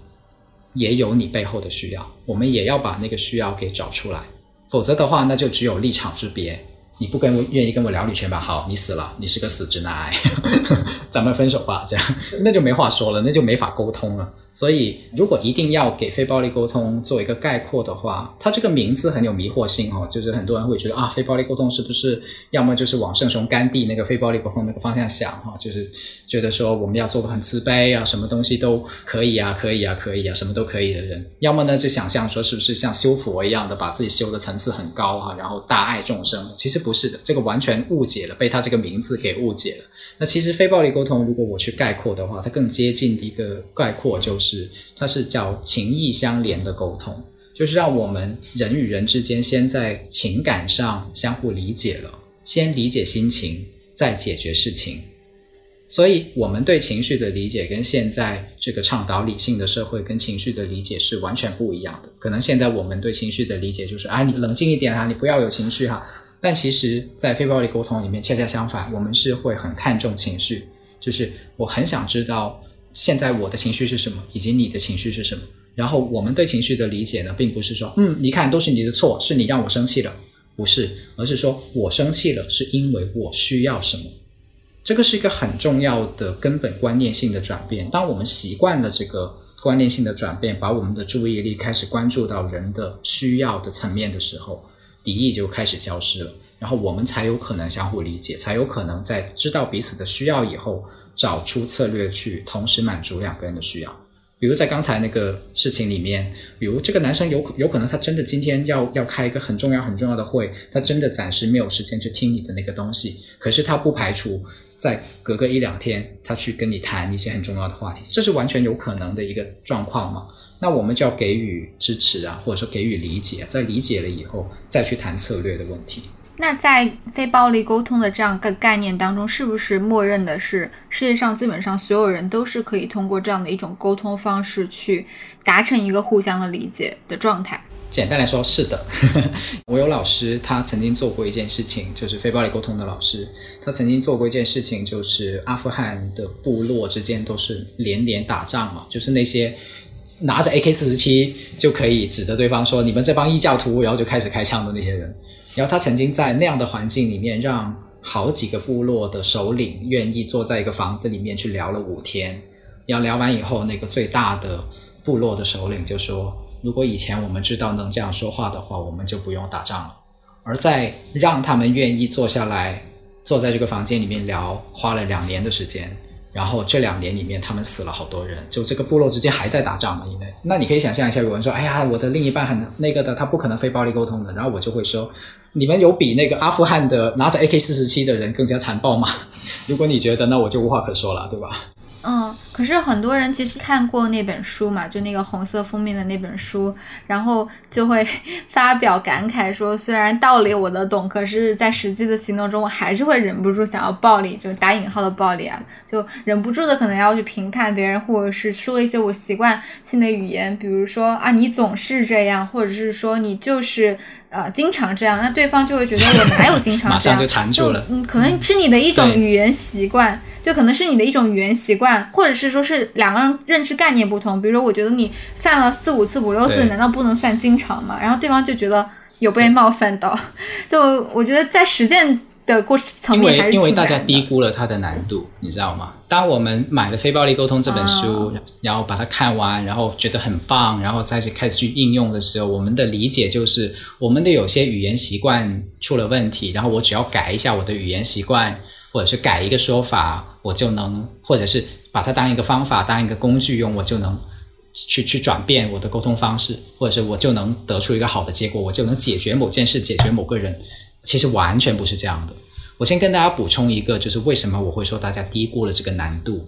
也有你背后的需要，我们也要把那个需要给找出来。否则的话，那就只有立场之别。你不跟我愿意跟我聊女权吧？好，你死了，你是个死直男癌，咱们分手吧，这样那就没话说了，那就没法沟通了。所以，如果一定要给非暴力沟通做一个概括的话，它这个名字很有迷惑性哦。就是很多人会觉得啊，非暴力沟通是不是要么就是往圣雄甘地那个非暴力沟通那个方向想哈？就是觉得说我们要做个很慈悲啊，什么东西都可以啊，可以啊，可以啊，什么都可以的人。要么呢，就想象说是不是像修佛一样的，把自己修的层次很高哈，然后大爱众生。其实不是的，这个完全误解了，被他这个名字给误解了。那其实非暴力沟通，如果我去概括的话，它更接近一个概括就是，它是叫情意相连的沟通，就是让我们人与人之间先在情感上相互理解了，先理解心情，再解决事情。所以，我们对情绪的理解跟现在这个倡导理性的社会跟情绪的理解是完全不一样的。可能现在我们对情绪的理解就是，啊，你冷静一点啊，你不要有情绪哈。但其实，在非暴力沟通里面，恰恰相反，我们是会很看重情绪，就是我很想知道现在我的情绪是什么，以及你的情绪是什么。然后我们对情绪的理解呢，并不是说，嗯，你看都是你的错，是你让我生气了，不是，而是说我生气了是因为我需要什么。这个是一个很重要的根本观念性的转变。当我们习惯了这个观念性的转变，把我们的注意力开始关注到人的需要的层面的时候。敌意就开始消失了，然后我们才有可能相互理解，才有可能在知道彼此的需要以后，找出策略去同时满足两个人的需要。比如在刚才那个事情里面，比如这个男生有有可能他真的今天要要开一个很重要很重要的会，他真的暂时没有时间去听你的那个东西，可是他不排除在隔个一两天，他去跟你谈一些很重要的话题，这是完全有可能的一个状况嘛？那我们就要给予支持啊，或者说给予理解，在理解了以后再去谈策略的问题。那在非暴力沟通的这样个概念当中，是不是默认的是世界上基本上所有人都是可以通过这样的一种沟通方式去达成一个互相的理解的状态？简单来说，是的。我有老师，他曾经做过一件事情，就是非暴力沟通的老师，他曾经做过一件事情，就是阿富汗的部落之间都是连连打仗嘛，就是那些拿着 AK 四十七就可以指着对方说“你们这帮异教徒”，然后就开始开枪的那些人。然后他曾经在那样的环境里面，让好几个部落的首领愿意坐在一个房子里面去聊了五天。然后聊完以后，那个最大的部落的首领就说：“如果以前我们知道能这样说话的话，我们就不用打仗了。”而在让他们愿意坐下来，坐在这个房间里面聊，花了两年的时间。然后这两年里面，他们死了好多人，就这个部落之间还在打仗嘛。因为那你可以想象一下，有人说：“哎呀，我的另一半很那个的，他不可能非暴力沟通的。”然后我就会说：“你们有比那个阿富汗的拿着 AK 四十七的人更加残暴吗？如果你觉得，那我就无话可说了，对吧？嗯，可是很多人其实看过那本书嘛，就那个红色封面的那本书，然后就会发表感慨说，虽然道理我都懂，可是，在实际的行动中，我还是会忍不住想要暴力，就是打引号的暴力啊，就忍不住的可能要去评判别人，或者是说一些我习惯性的语言，比如说啊，你总是这样，或者是说你就是呃经常这样，那对方就会觉得我哪有经常这样，就缠住了，嗯，可能是你的一种语言习惯。就可能是你的一种语言习惯，或者是说是两个人认知概念不同。比如说，我觉得你犯了四五次、五六次，难道不能算经常吗？然后对方就觉得有被冒犯到。就我觉得在实践的过程层面还是因为大家低估了它的难度，你知道吗？当我们买了《非暴力沟通》这本书，然后把它看完，然后觉得很棒，然后再去开始去应用的时候，我们的理解就是我们的有些语言习惯出了问题，然后我只要改一下我的语言习惯。或者是改一个说法，我就能，或者是把它当一个方法、当一个工具用，我就能去去转变我的沟通方式，或者是我就能得出一个好的结果，我就能解决某件事、解决某个人。其实完全不是这样的。我先跟大家补充一个，就是为什么我会说大家低估了这个难度。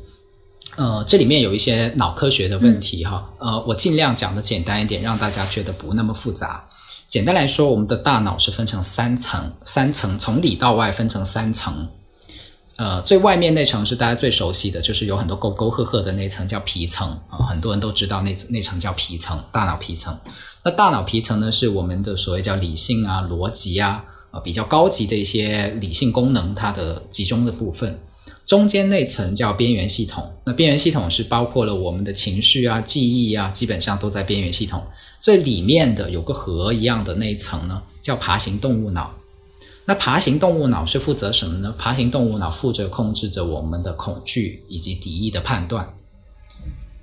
呃，这里面有一些脑科学的问题哈。呃，我尽量讲的简单一点，让大家觉得不那么复杂。简单来说，我们的大脑是分成三层，三层从里到外分成三层。呃，最外面那层是大家最熟悉的，就是有很多沟沟壑壑的那层叫皮层啊，很多人都知道那那层叫皮层，大脑皮层。那大脑皮层呢，是我们的所谓叫理性啊、逻辑啊，呃，比较高级的一些理性功能它的集中的部分。中间那层叫边缘系统，那边缘系统是包括了我们的情绪啊、记忆啊，基本上都在边缘系统。最里面的有个核一样的那一层呢，叫爬行动物脑。那爬行动物脑是负责什么呢？爬行动物脑负责控制着我们的恐惧以及敌意的判断。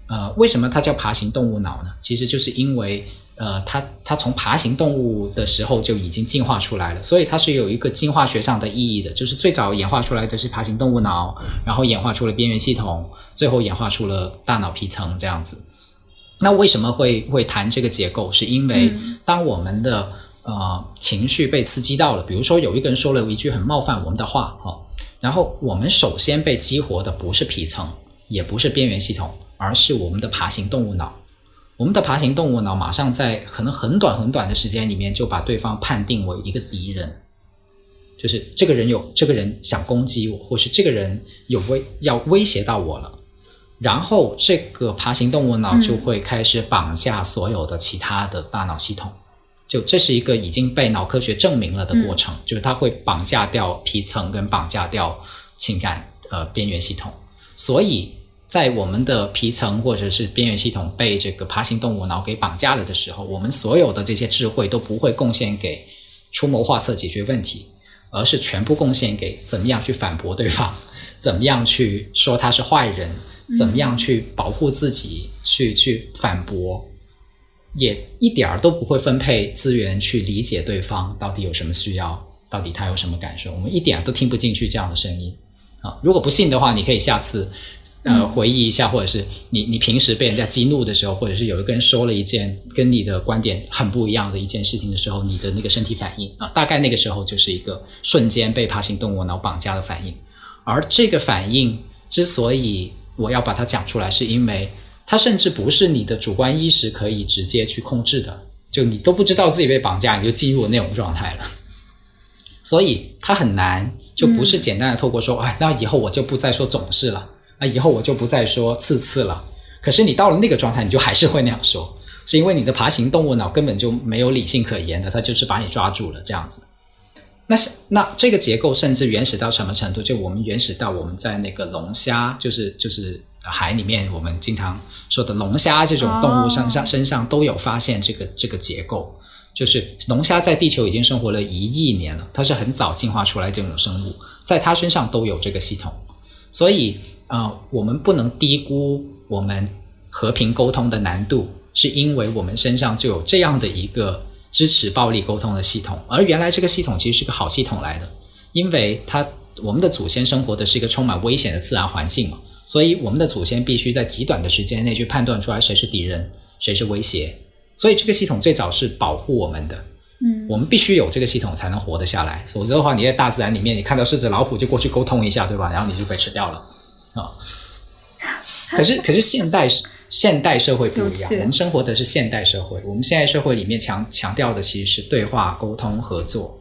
呃，为什么它叫爬行动物脑呢？其实就是因为，呃，它它从爬行动物的时候就已经进化出来了，所以它是有一个进化学上的意义的。就是最早演化出来的是爬行动物脑，然后演化出了边缘系统，最后演化出了大脑皮层这样子。那为什么会会谈这个结构？是因为当我们的呃，情绪被刺激到了，比如说有一个人说了一句很冒犯我们的话，哈，然后我们首先被激活的不是皮层，也不是边缘系统，而是我们的爬行动物脑。我们的爬行动物脑马上在可能很短很短的时间里面就把对方判定为一个敌人，就是这个人有这个人想攻击我，或是这个人有威要威胁到我了，然后这个爬行动物脑就会开始绑架所有的其他的大脑系统。就这是一个已经被脑科学证明了的过程，就是它会绑架掉皮层跟绑架掉情感呃边缘系统，所以在我们的皮层或者是边缘系统被这个爬行动物脑给绑架了的时候，我们所有的这些智慧都不会贡献给出谋划策解决问题，而是全部贡献给怎么样去反驳对方，怎么样去说他是坏人，怎么样去保护自己，去去反驳。也一点儿都不会分配资源去理解对方到底有什么需要，到底他有什么感受，我们一点都听不进去这样的声音啊！如果不信的话，你可以下次呃回忆一下，或者是你你平时被人家激怒的时候，或者是有一个人说了一件跟你的观点很不一样的一件事情的时候，你的那个身体反应啊，大概那个时候就是一个瞬间被爬行动物脑绑架的反应。而这个反应之所以我要把它讲出来，是因为。它甚至不是你的主观意识可以直接去控制的，就你都不知道自己被绑架，你就进入那种状态了。所以它很难，就不是简单的透过说，哎，那以后我就不再说总是了，啊，以后我就不再说次次了。可是你到了那个状态，你就还是会那样说，是因为你的爬行动物脑根本就没有理性可言的，它就是把你抓住了这样子。那是那这个结构甚至原始到什么程度？就我们原始到我们在那个龙虾，就是就是。海里面，我们经常说的龙虾这种动物身上身上都有发现这个这个结构，就是龙虾在地球已经生活了一亿年了，它是很早进化出来这种生物，在它身上都有这个系统，所以啊，我们不能低估我们和平沟通的难度，是因为我们身上就有这样的一个支持暴力沟通的系统，而原来这个系统其实是个好系统来的，因为它我们的祖先生活的是一个充满危险的自然环境嘛。所以，我们的祖先必须在极短的时间内去判断出来谁是敌人，谁是威胁。所以，这个系统最早是保护我们的。嗯，我们必须有这个系统才能活得下来，否则的话，你在大自然里面，你看到狮子、老虎就过去沟通一下，对吧？然后你就被吃掉了啊。可是，可是现代现代社会不一样，我们生活的是现代社会，我们现代社会里面强强调的其实是对话、沟通、合作，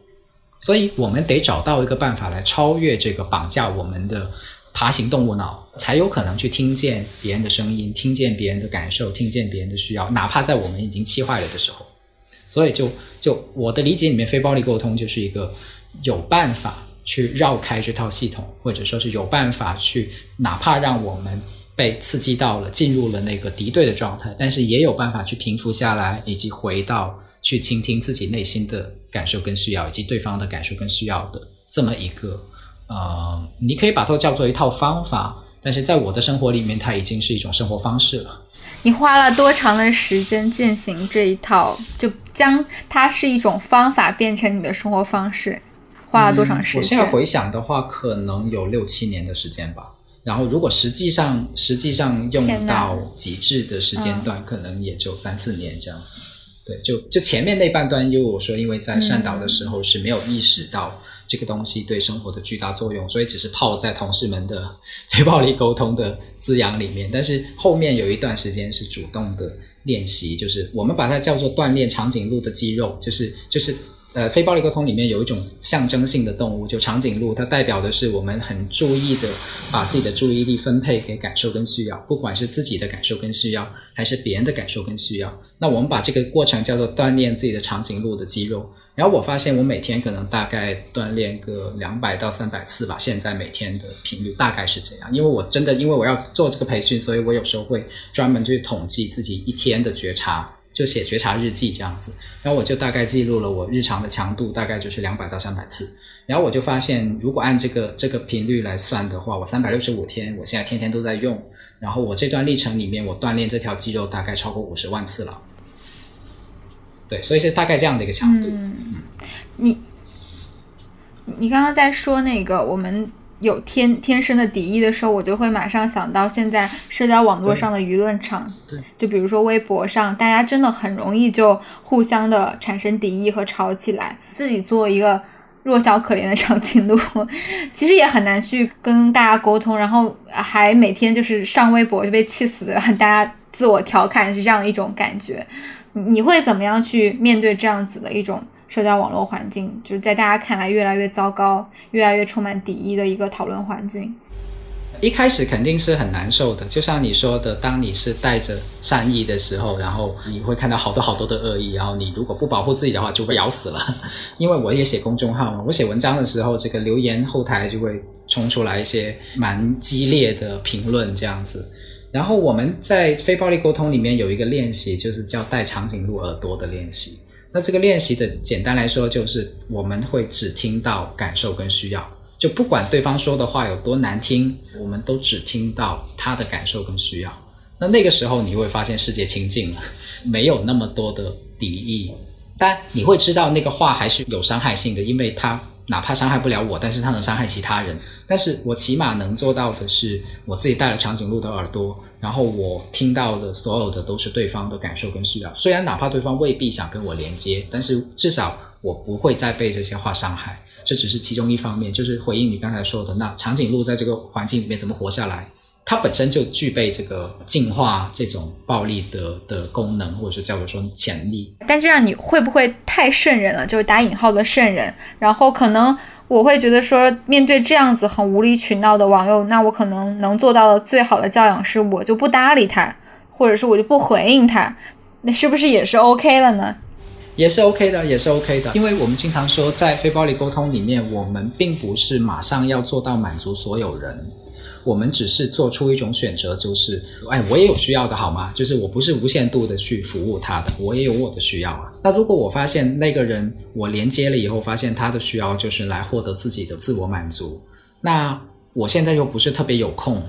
所以我们得找到一个办法来超越这个绑架我们的爬行动物脑，才有可能去听见别人的声音，听见别人的感受，听见别人的需要，哪怕在我们已经气坏了的时候。所以，就就我的理解里面，非暴力沟通就是一个有办法去绕开这套系统，或者说是有办法去，哪怕让我们被刺激到了，进入了那个敌对的状态，但是也有办法去平复下来，以及回到去倾听自己内心的感受跟需要，以及对方的感受跟需要的这么一个，呃，你可以把它叫做一套方法，但是在我的生活里面，它已经是一种生活方式了。你花了多长的时间践行这一套？就将它是一种方法变成你的生活方式，花了多长时间？我现在回想的话，可能有六七年的时间吧。然后，如果实际上实际上用到极致的时间段，可能也就三四年这样子。对，就就前面那半段，因为我说，因为在善导的时候是没有意识到。这个东西对生活的巨大作用，所以只是泡在同事们的非暴力沟通的滋养里面。但是后面有一段时间是主动的练习，就是我们把它叫做锻炼长颈鹿的肌肉，就是就是。呃，非暴力沟通里面有一种象征性的动物，就长颈鹿，它代表的是我们很注意的把自己的注意力分配给感受跟需要，不管是自己的感受跟需要，还是别人的感受跟需要。那我们把这个过程叫做锻炼自己的长颈鹿的肌肉。然后我发现我每天可能大概锻炼个两百到三百次吧，现在每天的频率大概是这样。因为我真的因为我要做这个培训，所以我有时候会专门去统计自己一天的觉察。就写觉察日记这样子，然后我就大概记录了我日常的强度，大概就是两百到三百次。然后我就发现，如果按这个这个频率来算的话，我三百六十五天，我现在天天都在用。然后我这段历程里面，我锻炼这条肌肉大概超过五十万次了。对，所以是大概这样的一个强度。嗯，你你刚刚在说那个我们。有天天生的敌意的时候，我就会马上想到现在社交网络上的舆论场，对，就比如说微博上，大家真的很容易就互相的产生敌意和吵起来。自己做一个弱小可怜的长颈鹿，其实也很难去跟大家沟通，然后还每天就是上微博就被气死的，大家自我调侃是这样一种感觉。你会怎么样去面对这样子的一种？社交网络环境就是在大家看来越来越糟糕、越来越充满敌意的一个讨论环境。一开始肯定是很难受的，就像你说的，当你是带着善意的时候，然后你会看到好多好多的恶意，然后你如果不保护自己的话，就被咬死了。因为我也写公众号嘛，我写文章的时候，这个留言后台就会冲出来一些蛮激烈的评论这样子。然后我们在非暴力沟通里面有一个练习，就是叫戴长颈鹿耳朵的练习。那这个练习的简单来说，就是我们会只听到感受跟需要，就不管对方说的话有多难听，我们都只听到他的感受跟需要。那那个时候你会发现世界清净了，没有那么多的敌意。但你会知道那个话还是有伤害性的，因为他哪怕伤害不了我，但是他能伤害其他人。但是我起码能做到的是，我自己带了长颈鹿的耳朵。然后我听到的所有的都是对方的感受跟需要，虽然哪怕对方未必想跟我连接，但是至少我不会再被这些话伤害。这只是其中一方面，就是回应你刚才说的，那长颈鹿在这个环境里面怎么活下来？它本身就具备这个进化这种暴力的的功能，或者是叫做说潜力。但这样你会不会太圣人了？就是打引号的圣人，然后可能。我会觉得说，面对这样子很无理取闹的网友，那我可能能做到的最好的教养是，我就不搭理他，或者是我就不回应他，那是不是也是 OK 了呢？也是 OK 的，也是 OK 的，因为我们经常说，在非暴力沟通里面，我们并不是马上要做到满足所有人。我们只是做出一种选择，就是，哎，我也有需要的，好吗？就是我不是无限度的去服务他的，我也有我的需要啊。那如果我发现那个人我连接了以后，发现他的需要就是来获得自己的自我满足，那我现在又不是特别有空，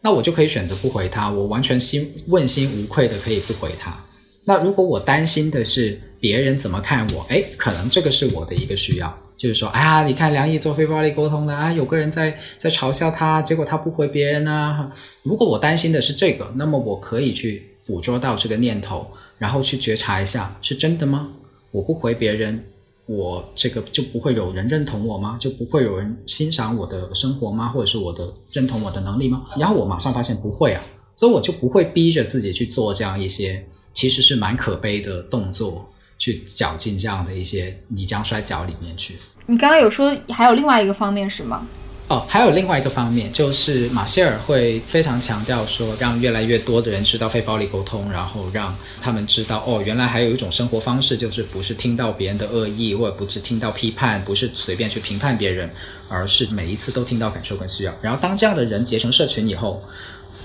那我就可以选择不回他，我完全心问心无愧的可以不回他。那如果我担心的是别人怎么看我，哎，可能这个是我的一个需要。就是说，哎呀，你看梁毅做非暴力沟通的啊，有个人在在嘲笑他，结果他不回别人啊。如果我担心的是这个，那么我可以去捕捉到这个念头，然后去觉察一下，是真的吗？我不回别人，我这个就不会有人认同我吗？就不会有人欣赏我的生活吗？或者是我的认同我的能力吗？然后我马上发现不会啊，所以我就不会逼着自己去做这样一些其实是蛮可悲的动作，去绞进这样的一些泥浆摔跤里面去。你刚刚有说还有另外一个方面是吗？哦，还有另外一个方面，就是马歇尔会非常强调说，让越来越多的人知道非暴力沟通，然后让他们知道，哦，原来还有一种生活方式，就是不是听到别人的恶意，或者不是听到批判，不是随便去评判别人，而是每一次都听到感受跟需要。然后当这样的人结成社群以后，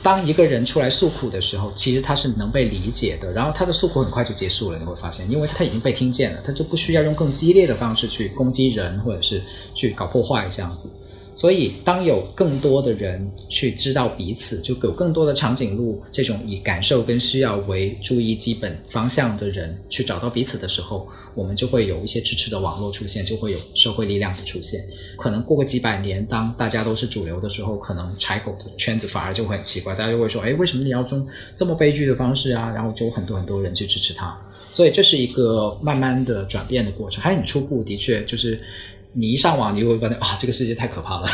当一个人出来诉苦的时候，其实他是能被理解的，然后他的诉苦很快就结束了。你会发现，因为他已经被听见了，他就不需要用更激烈的方式去攻击人，或者是去搞破坏这样子。所以，当有更多的人去知道彼此，就有更多的长颈鹿这种以感受跟需要为注意基本方向的人去找到彼此的时候，我们就会有一些支持的网络出现，就会有社会力量的出现。可能过个几百年，当大家都是主流的时候，可能柴狗的圈子反而就会很奇怪，大家就会说：“哎，为什么你要用这么悲剧的方式啊？”然后就有很多很多人去支持他。所以这是一个慢慢的转变的过程，还很初步，的确就是。你一上网，你就会发现啊，这个世界太可怕了，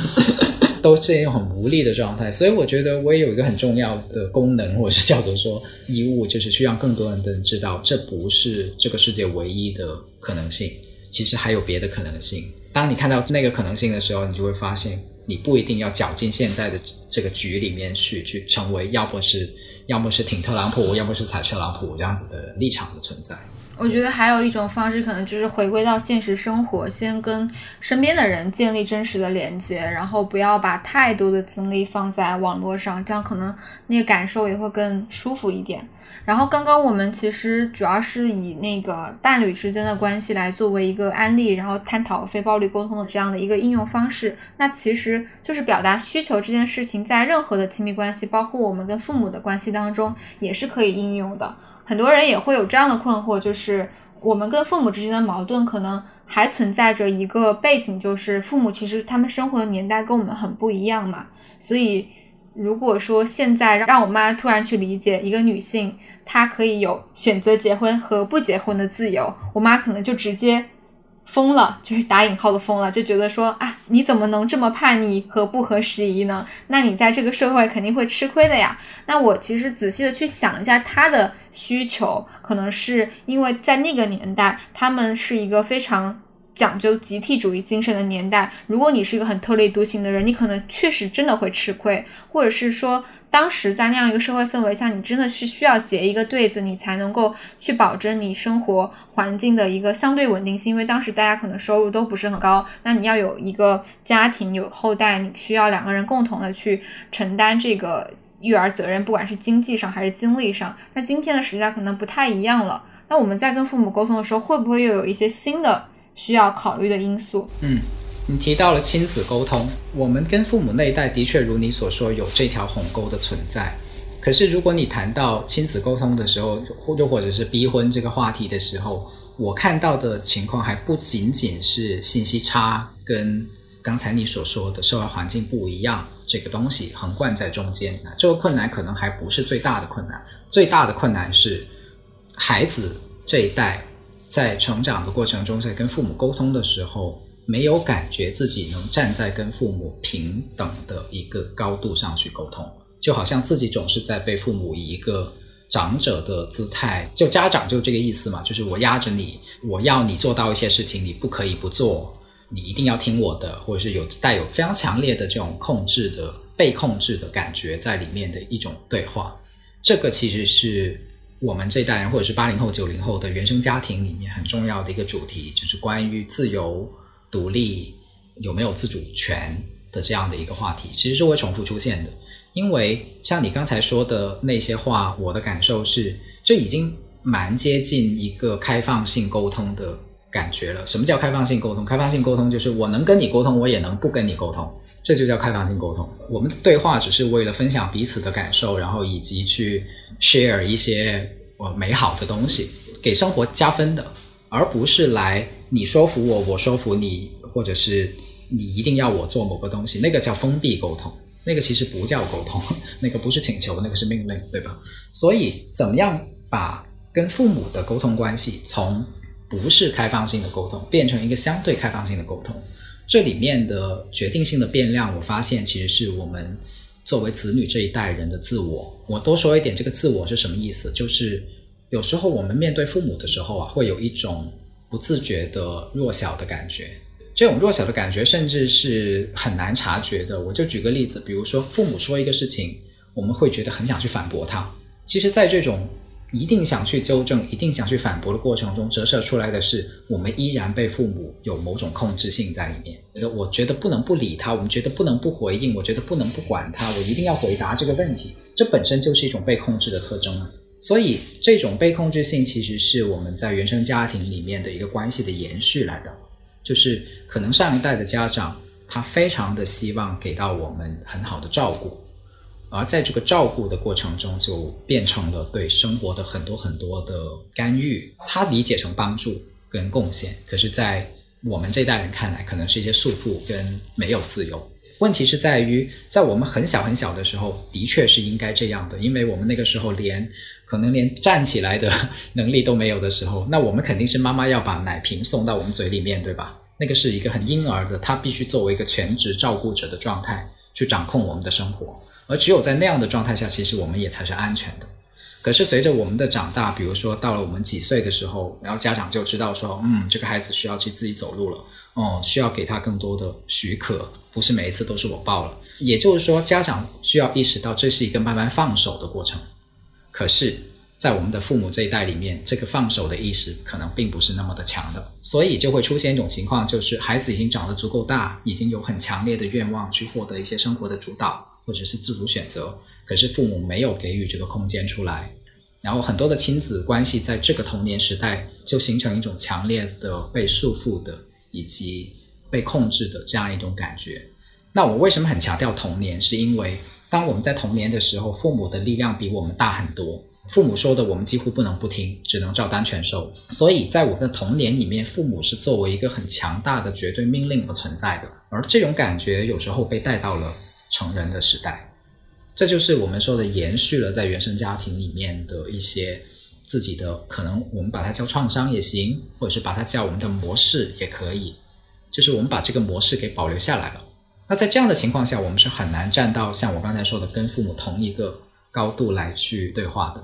都是一种很无力的状态。所以我觉得我也有一个很重要的功能，或者是叫做说义务，就是去让更多人的人知道，这不是这个世界唯一的可能性，其实还有别的可能性。当你看到那个可能性的时候，你就会发现，你不一定要搅进现在的这个局里面去，去成为要么是要么是挺特朗普，要么是踩特朗普这样子的立场的存在。我觉得还有一种方式，可能就是回归到现实生活，先跟身边的人建立真实的连接，然后不要把太多的精力放在网络上，这样可能那个感受也会更舒服一点。然后刚刚我们其实主要是以那个伴侣之间的关系来作为一个案例，然后探讨非暴力沟通的这样的一个应用方式。那其实就是表达需求这件事情，在任何的亲密关系，包括我们跟父母的关系当中，也是可以应用的。很多人也会有这样的困惑，就是我们跟父母之间的矛盾，可能还存在着一个背景，就是父母其实他们生活的年代跟我们很不一样嘛。所以，如果说现在让我妈突然去理解一个女性，她可以有选择结婚和不结婚的自由，我妈可能就直接。疯了，就是打引号的疯了，就觉得说啊，你怎么能这么叛逆和不合时宜呢？那你在这个社会肯定会吃亏的呀。那我其实仔细的去想一下，他的需求可能是因为在那个年代，他们是一个非常。讲究集体主义精神的年代，如果你是一个很特立独行的人，你可能确实真的会吃亏，或者是说，当时在那样一个社会氛围下，你真的是需要结一个对子，你才能够去保证你生活环境的一个相对稳定性。因为当时大家可能收入都不是很高，那你要有一个家庭有后代，你需要两个人共同的去承担这个育儿责任，不管是经济上还是精力上。那今天的时代可能不太一样了。那我们在跟父母沟通的时候，会不会又有一些新的？需要考虑的因素。嗯，你提到了亲子沟通，我们跟父母那一代的确如你所说有这条鸿沟的存在。可是如果你谈到亲子沟通的时候，或又或者是逼婚这个话题的时候，我看到的情况还不仅仅是信息差跟刚才你所说的社会环境不一样这个东西横贯在中间。这个困难可能还不是最大的困难，最大的困难是孩子这一代。在成长的过程中，在跟父母沟通的时候，没有感觉自己能站在跟父母平等的一个高度上去沟通，就好像自己总是在被父母以一个长者的姿态，就家长就这个意思嘛，就是我压着你，我要你做到一些事情，你不可以不做，你一定要听我的，或者是有带有非常强烈的这种控制的被控制的感觉在里面的一种对话，这个其实是。我们这代人，或者是八零后、九零后的原生家庭里面很重要的一个主题，就是关于自由、独立、有没有自主权的这样的一个话题，其实是会重复出现的。因为像你刚才说的那些话，我的感受是，这已经蛮接近一个开放性沟通的感觉了。什么叫开放性沟通？开放性沟通就是我能跟你沟通，我也能不跟你沟通。这就叫开放性沟通。我们对话只是为了分享彼此的感受，然后以及去 share 一些呃美好的东西，给生活加分的，而不是来你说服我，我说服你，或者是你一定要我做某个东西，那个叫封闭沟通，那个其实不叫沟通，那个不是请求，那个是命令，对吧？所以，怎么样把跟父母的沟通关系从不是开放性的沟通，变成一个相对开放性的沟通。这里面的决定性的变量，我发现其实是我们作为子女这一代人的自我。我多说一点，这个自我是什么意思？就是有时候我们面对父母的时候啊，会有一种不自觉的弱小的感觉。这种弱小的感觉，甚至是很难察觉的。我就举个例子，比如说父母说一个事情，我们会觉得很想去反驳他。其实，在这种一定想去纠正、一定想去反驳的过程中，折射出来的是，我们依然被父母有某种控制性在里面。我觉得不能不理他，我们觉得不能不回应，我觉得不能不管他，我一定要回答这个问题。这本身就是一种被控制的特征啊。所以，这种被控制性其实是我们在原生家庭里面的一个关系的延续来的。就是可能上一代的家长，他非常的希望给到我们很好的照顾。而在这个照顾的过程中，就变成了对生活的很多很多的干预。他理解成帮助跟贡献，可是，在我们这代人看来，可能是一些束缚跟没有自由。问题是在于，在我们很小很小的时候，的确是应该这样的，因为我们那个时候连可能连站起来的能力都没有的时候，那我们肯定是妈妈要把奶瓶送到我们嘴里面，对吧？那个是一个很婴儿的，他必须作为一个全职照顾者的状态去掌控我们的生活。而只有在那样的状态下，其实我们也才是安全的。可是随着我们的长大，比如说到了我们几岁的时候，然后家长就知道说，嗯，这个孩子需要去自己走路了，哦，需要给他更多的许可，不是每一次都是我抱了。也就是说，家长需要意识到这是一个慢慢放手的过程。可是。在我们的父母这一代里面，这个放手的意识可能并不是那么的强的，所以就会出现一种情况，就是孩子已经长得足够大，已经有很强烈的愿望去获得一些生活的主导或者是自主选择，可是父母没有给予这个空间出来，然后很多的亲子关系在这个童年时代就形成一种强烈的被束缚的以及被控制的这样一种感觉。那我为什么很强调童年？是因为当我们在童年的时候，父母的力量比我们大很多。父母说的，我们几乎不能不听，只能照单全收。所以在我们的童年里面，父母是作为一个很强大的绝对命令而存在的。而这种感觉有时候被带到了成人的时代，这就是我们说的延续了在原生家庭里面的一些自己的可能，我们把它叫创伤也行，或者是把它叫我们的模式也可以，就是我们把这个模式给保留下来了。那在这样的情况下，我们是很难站到像我刚才说的跟父母同一个高度来去对话的。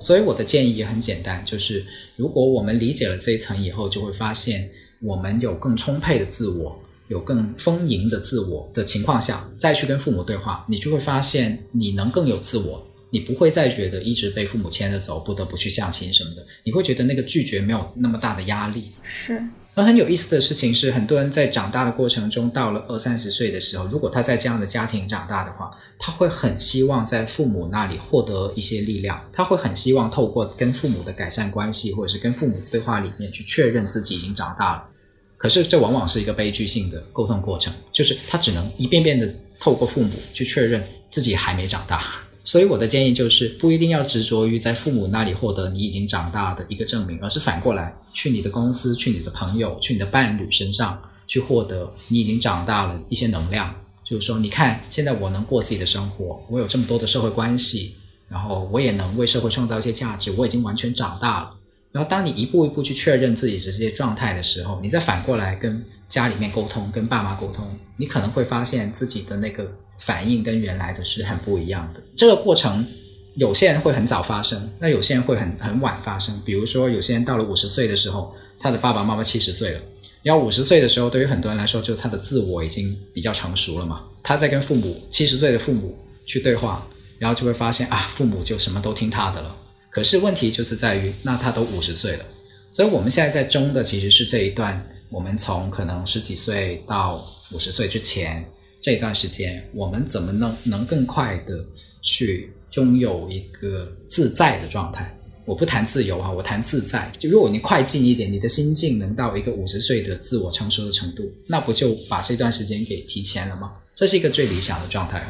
所以我的建议也很简单，就是如果我们理解了这一层以后，就会发现我们有更充沛的自我，有更丰盈的自我的情况下，再去跟父母对话，你就会发现你能更有自我，你不会再觉得一直被父母牵着走，不得不去相亲什么的，你会觉得那个拒绝没有那么大的压力。是。而很有意思的事情是，很多人在长大的过程中，到了二三十岁的时候，如果他在这样的家庭长大的话，他会很希望在父母那里获得一些力量，他会很希望透过跟父母的改善关系，或者是跟父母对话里面去确认自己已经长大了。可是这往往是一个悲剧性的沟通过程，就是他只能一遍遍的透过父母去确认自己还没长大。所以我的建议就是，不一定要执着于在父母那里获得你已经长大的一个证明，而是反过来去你的公司、去你的朋友、去你的伴侣身上去获得你已经长大了一些能量。就是说，你看现在我能过自己的生活，我有这么多的社会关系，然后我也能为社会创造一些价值，我已经完全长大了。然后当你一步一步去确认自己的这些状态的时候，你再反过来跟家里面沟通、跟爸妈沟通，你可能会发现自己的那个。反应跟原来的是很不一样的。这个过程，有些人会很早发生，那有些人会很很晚发生。比如说，有些人到了五十岁的时候，他的爸爸妈妈七十岁了。然后五十岁的时候，对于很多人来说，就他的自我已经比较成熟了嘛。他在跟父母七十岁的父母去对话，然后就会发现啊，父母就什么都听他的了。可是问题就是在于，那他都五十岁了，所以我们现在在中的其实是这一段，我们从可能十几岁到五十岁之前。这一段时间，我们怎么能能更快的去拥有一个自在的状态？我不谈自由啊，我谈自在。就如果你快进一点，你的心境能到一个五十岁的自我成熟的程度，那不就把这段时间给提前了吗？这是一个最理想的状态。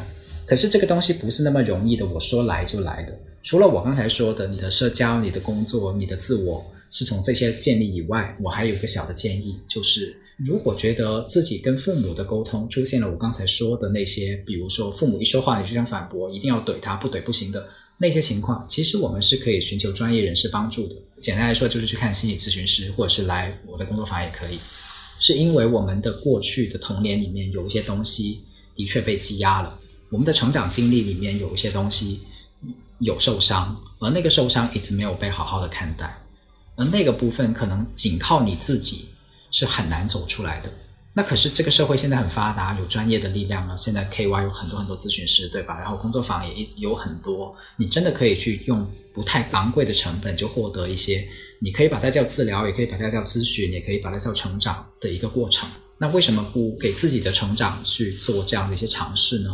可是这个东西不是那么容易的，我说来就来的。除了我刚才说的，你的社交、你的工作、你的自我是从这些建立以外，我还有一个小的建议，就是。如果觉得自己跟父母的沟通出现了我刚才说的那些，比如说父母一说话你就想反驳，一定要怼他，不怼不行的那些情况，其实我们是可以寻求专业人士帮助的。简单来说，就是去看心理咨询师，或者是来我的工作坊也可以。是因为我们的过去的童年里面有一些东西的确被积压了，我们的成长经历里面有一些东西有受伤，而那个受伤一直没有被好好的看待，而那个部分可能仅靠你自己是很难走出来的。那可是这个社会现在很发达，有专业的力量了。现在 KY 有很多很多咨询师，对吧？然后工作坊也有很多，你真的可以去用不太昂贵的成本就获得一些，你可以把它叫治疗，也可以把它叫咨询，也可以把它叫成长的一个过程。那为什么不给自己的成长去做这样的一些尝试呢？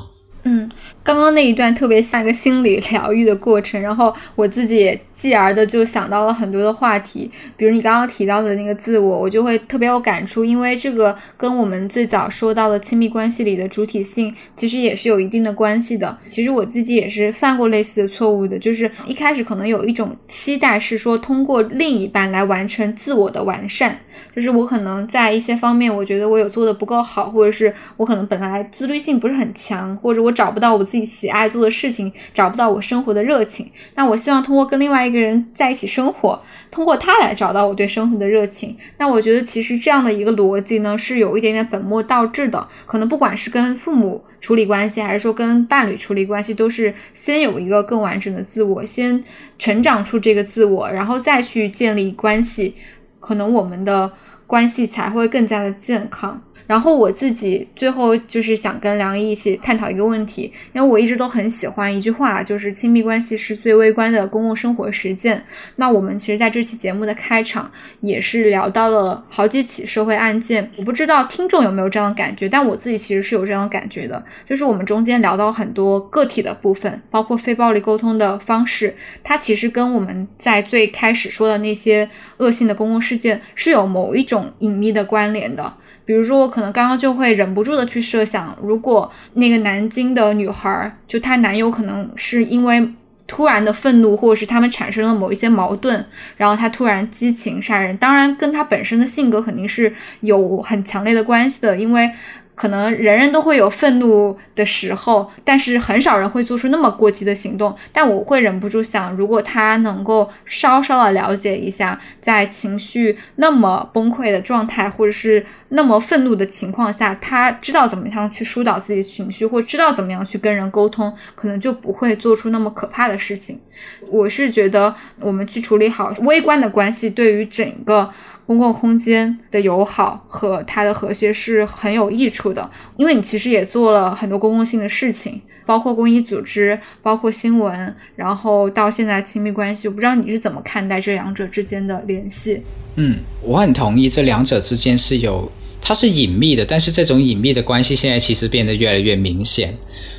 嗯，刚刚那一段特别像一个心理疗愈的过程，然后我自己也继而的就想到了很多的话题，比如你刚刚提到的那个自我，我就会特别有感触，因为这个跟我们最早说到的亲密关系里的主体性其实也是有一定的关系的。其实我自己也是犯过类似的错误的，就是一开始可能有一种期待是说通过另一半来完成自我的完善，就是我可能在一些方面我觉得我有做的不够好，或者是我可能本来自律性不是很强，或者我找不到我自己喜爱做的事情，找不到我生活的热情，那我希望通过跟另外一个人在一起生活，通过他来找到我对生活的热情。那我觉得其实这样的一个逻辑呢，是有一点点本末倒置的。可能不管是跟父母处理关系，还是说跟伴侣处理关系，都是先有一个更完整的自我，先成长出这个自我，然后再去建立关系，可能我们的关系才会更加的健康。然后我自己最后就是想跟梁毅一起探讨一个问题，因为我一直都很喜欢一句话，就是亲密关系是最微观的公共生活实践。那我们其实在这期节目的开场也是聊到了好几起社会案件，我不知道听众有没有这样的感觉，但我自己其实是有这样的感觉的，就是我们中间聊到很多个体的部分，包括非暴力沟通的方式，它其实跟我们在最开始说的那些恶性的公共事件是有某一种隐秘的关联的。比如说，我可能刚刚就会忍不住的去设想，如果那个南京的女孩，就她男友可能是因为突然的愤怒，或者是他们产生了某一些矛盾，然后她突然激情杀人，当然跟她本身的性格肯定是有很强烈的关系的，因为。可能人人都会有愤怒的时候，但是很少人会做出那么过激的行动。但我会忍不住想，如果他能够稍稍的了解一下，在情绪那么崩溃的状态，或者是那么愤怒的情况下，他知道怎么样去疏导自己情绪，或知道怎么样去跟人沟通，可能就不会做出那么可怕的事情。我是觉得，我们去处理好微观的关系，对于整个。公共空间的友好和它的和谐是很有益处的，因为你其实也做了很多公共性的事情，包括公益组织，包括新闻，然后到现在亲密关系，我不知道你是怎么看待这两者之间的联系？嗯，我很同意，这两者之间是有，它是隐秘的，但是这种隐秘的关系现在其实变得越来越明显。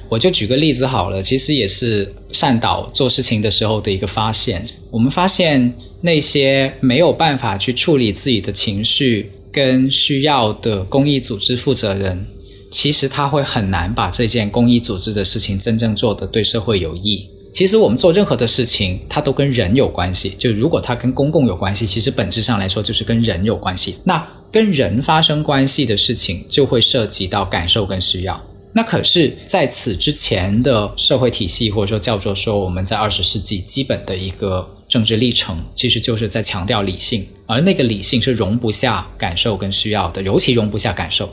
我就举个例子好了，其实也是善导做事情的时候的一个发现。我们发现那些没有办法去处理自己的情绪跟需要的公益组织负责人，其实他会很难把这件公益组织的事情真正做得对社会有益。其实我们做任何的事情，它都跟人有关系。就如果它跟公共有关系，其实本质上来说就是跟人有关系。那跟人发生关系的事情，就会涉及到感受跟需要。那可是，在此之前的社会体系，或者说叫做说我们在二十世纪基本的一个政治历程，其实就是在强调理性，而那个理性是容不下感受跟需要的，尤其容不下感受。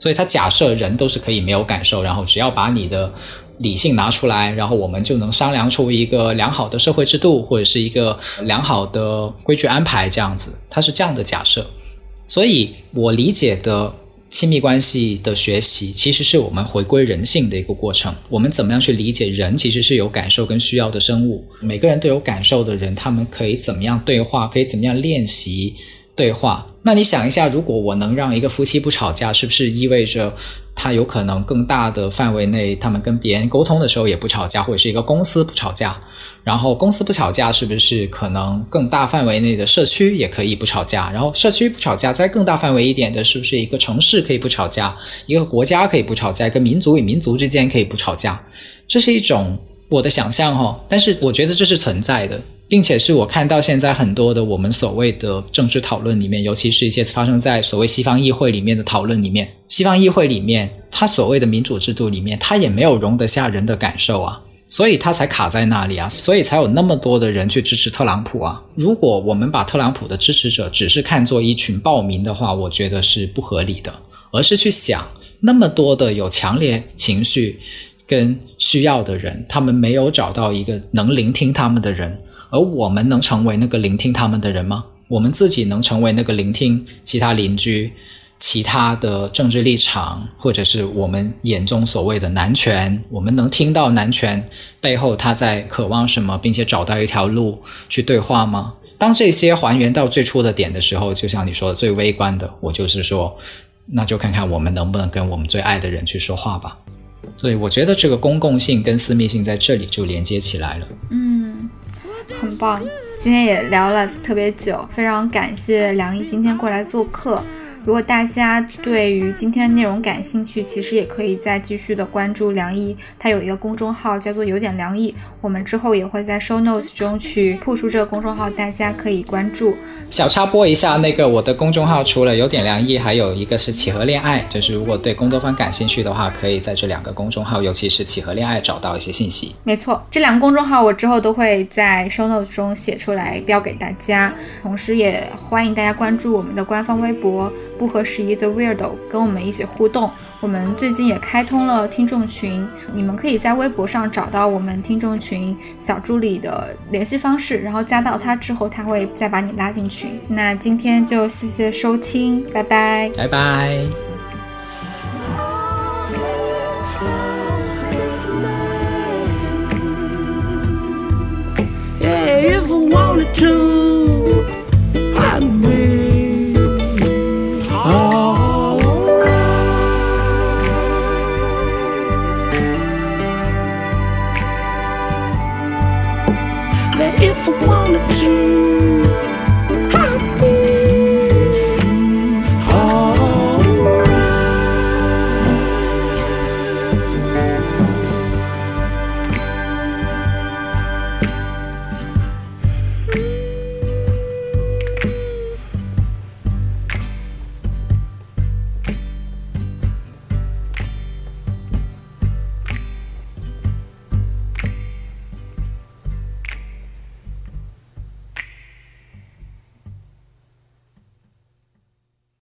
所以，他假设人都是可以没有感受，然后只要把你的理性拿出来，然后我们就能商量出一个良好的社会制度，或者是一个良好的规矩安排这样子。他是这样的假设。所以我理解的。亲密关系的学习，其实是我们回归人性的一个过程。我们怎么样去理解人，其实是有感受跟需要的生物。每个人都有感受的人，他们可以怎么样对话？可以怎么样练习？对话，那你想一下，如果我能让一个夫妻不吵架，是不是意味着他有可能更大的范围内，他们跟别人沟通的时候也不吵架，或者是一个公司不吵架？然后公司不吵架，是不是可能更大范围内的社区也可以不吵架？然后社区不吵架，在更大范围一点的，是不是一个城市可以不吵架？一个国家可以不吵架？一个民族与民族之间可以不吵架？这是一种我的想象哈，但是我觉得这是存在的。并且是我看到现在很多的我们所谓的政治讨论里面，尤其是一些发生在所谓西方议会里面的讨论里面，西方议会里面，它所谓的民主制度里面，它也没有容得下人的感受啊。所以他才卡在那里啊，所以才有那么多的人去支持特朗普啊。如果我们把特朗普的支持者只是看作一群暴民的话，我觉得是不合理的，而是去想那么多的有强烈情绪跟需要的人，他们没有找到一个能聆听他们的人，而我们能成为那个聆听他们的人吗？我们自己能成为那个聆听其他邻居？其他的政治立场，或者是我们眼中所谓的男权，我们能听到男权背后他在渴望什么，并且找到一条路去对话吗？当这些还原到最初的点的时候，就像你说的最微观的，我就是说，那就看看我们能不能跟我们最爱的人去说话吧。所以我觉得这个公共性跟私密性在这里就连接起来了。嗯，很棒。今天也聊了特别久，非常感谢梁毅今天过来做客。如果大家对于今天内容感兴趣，其实也可以再继续的关注梁毅，他有一个公众号叫做有点梁毅，我们之后也会在 show notes 中去铺出这个公众号，大家可以关注。小插播一下，那个我的公众号除了有点梁毅，还有一个是企鹅恋爱，就是如果对工作方感兴趣的话，可以在这两个公众号，尤其是企鹅恋爱找到一些信息。没错，这两个公众号我之后都会在 show notes 中写出来标给大家，同时也欢迎大家关注我们的官方微博。不合时宜的 Weirdo 跟我们一起互动。我们最近也开通了听众群，你们可以在微博上找到我们听众群小助理的联系方式，然后加到他之后，他会再把你拉进群。那今天就谢谢收听，拜拜，拜拜。if I wanted to.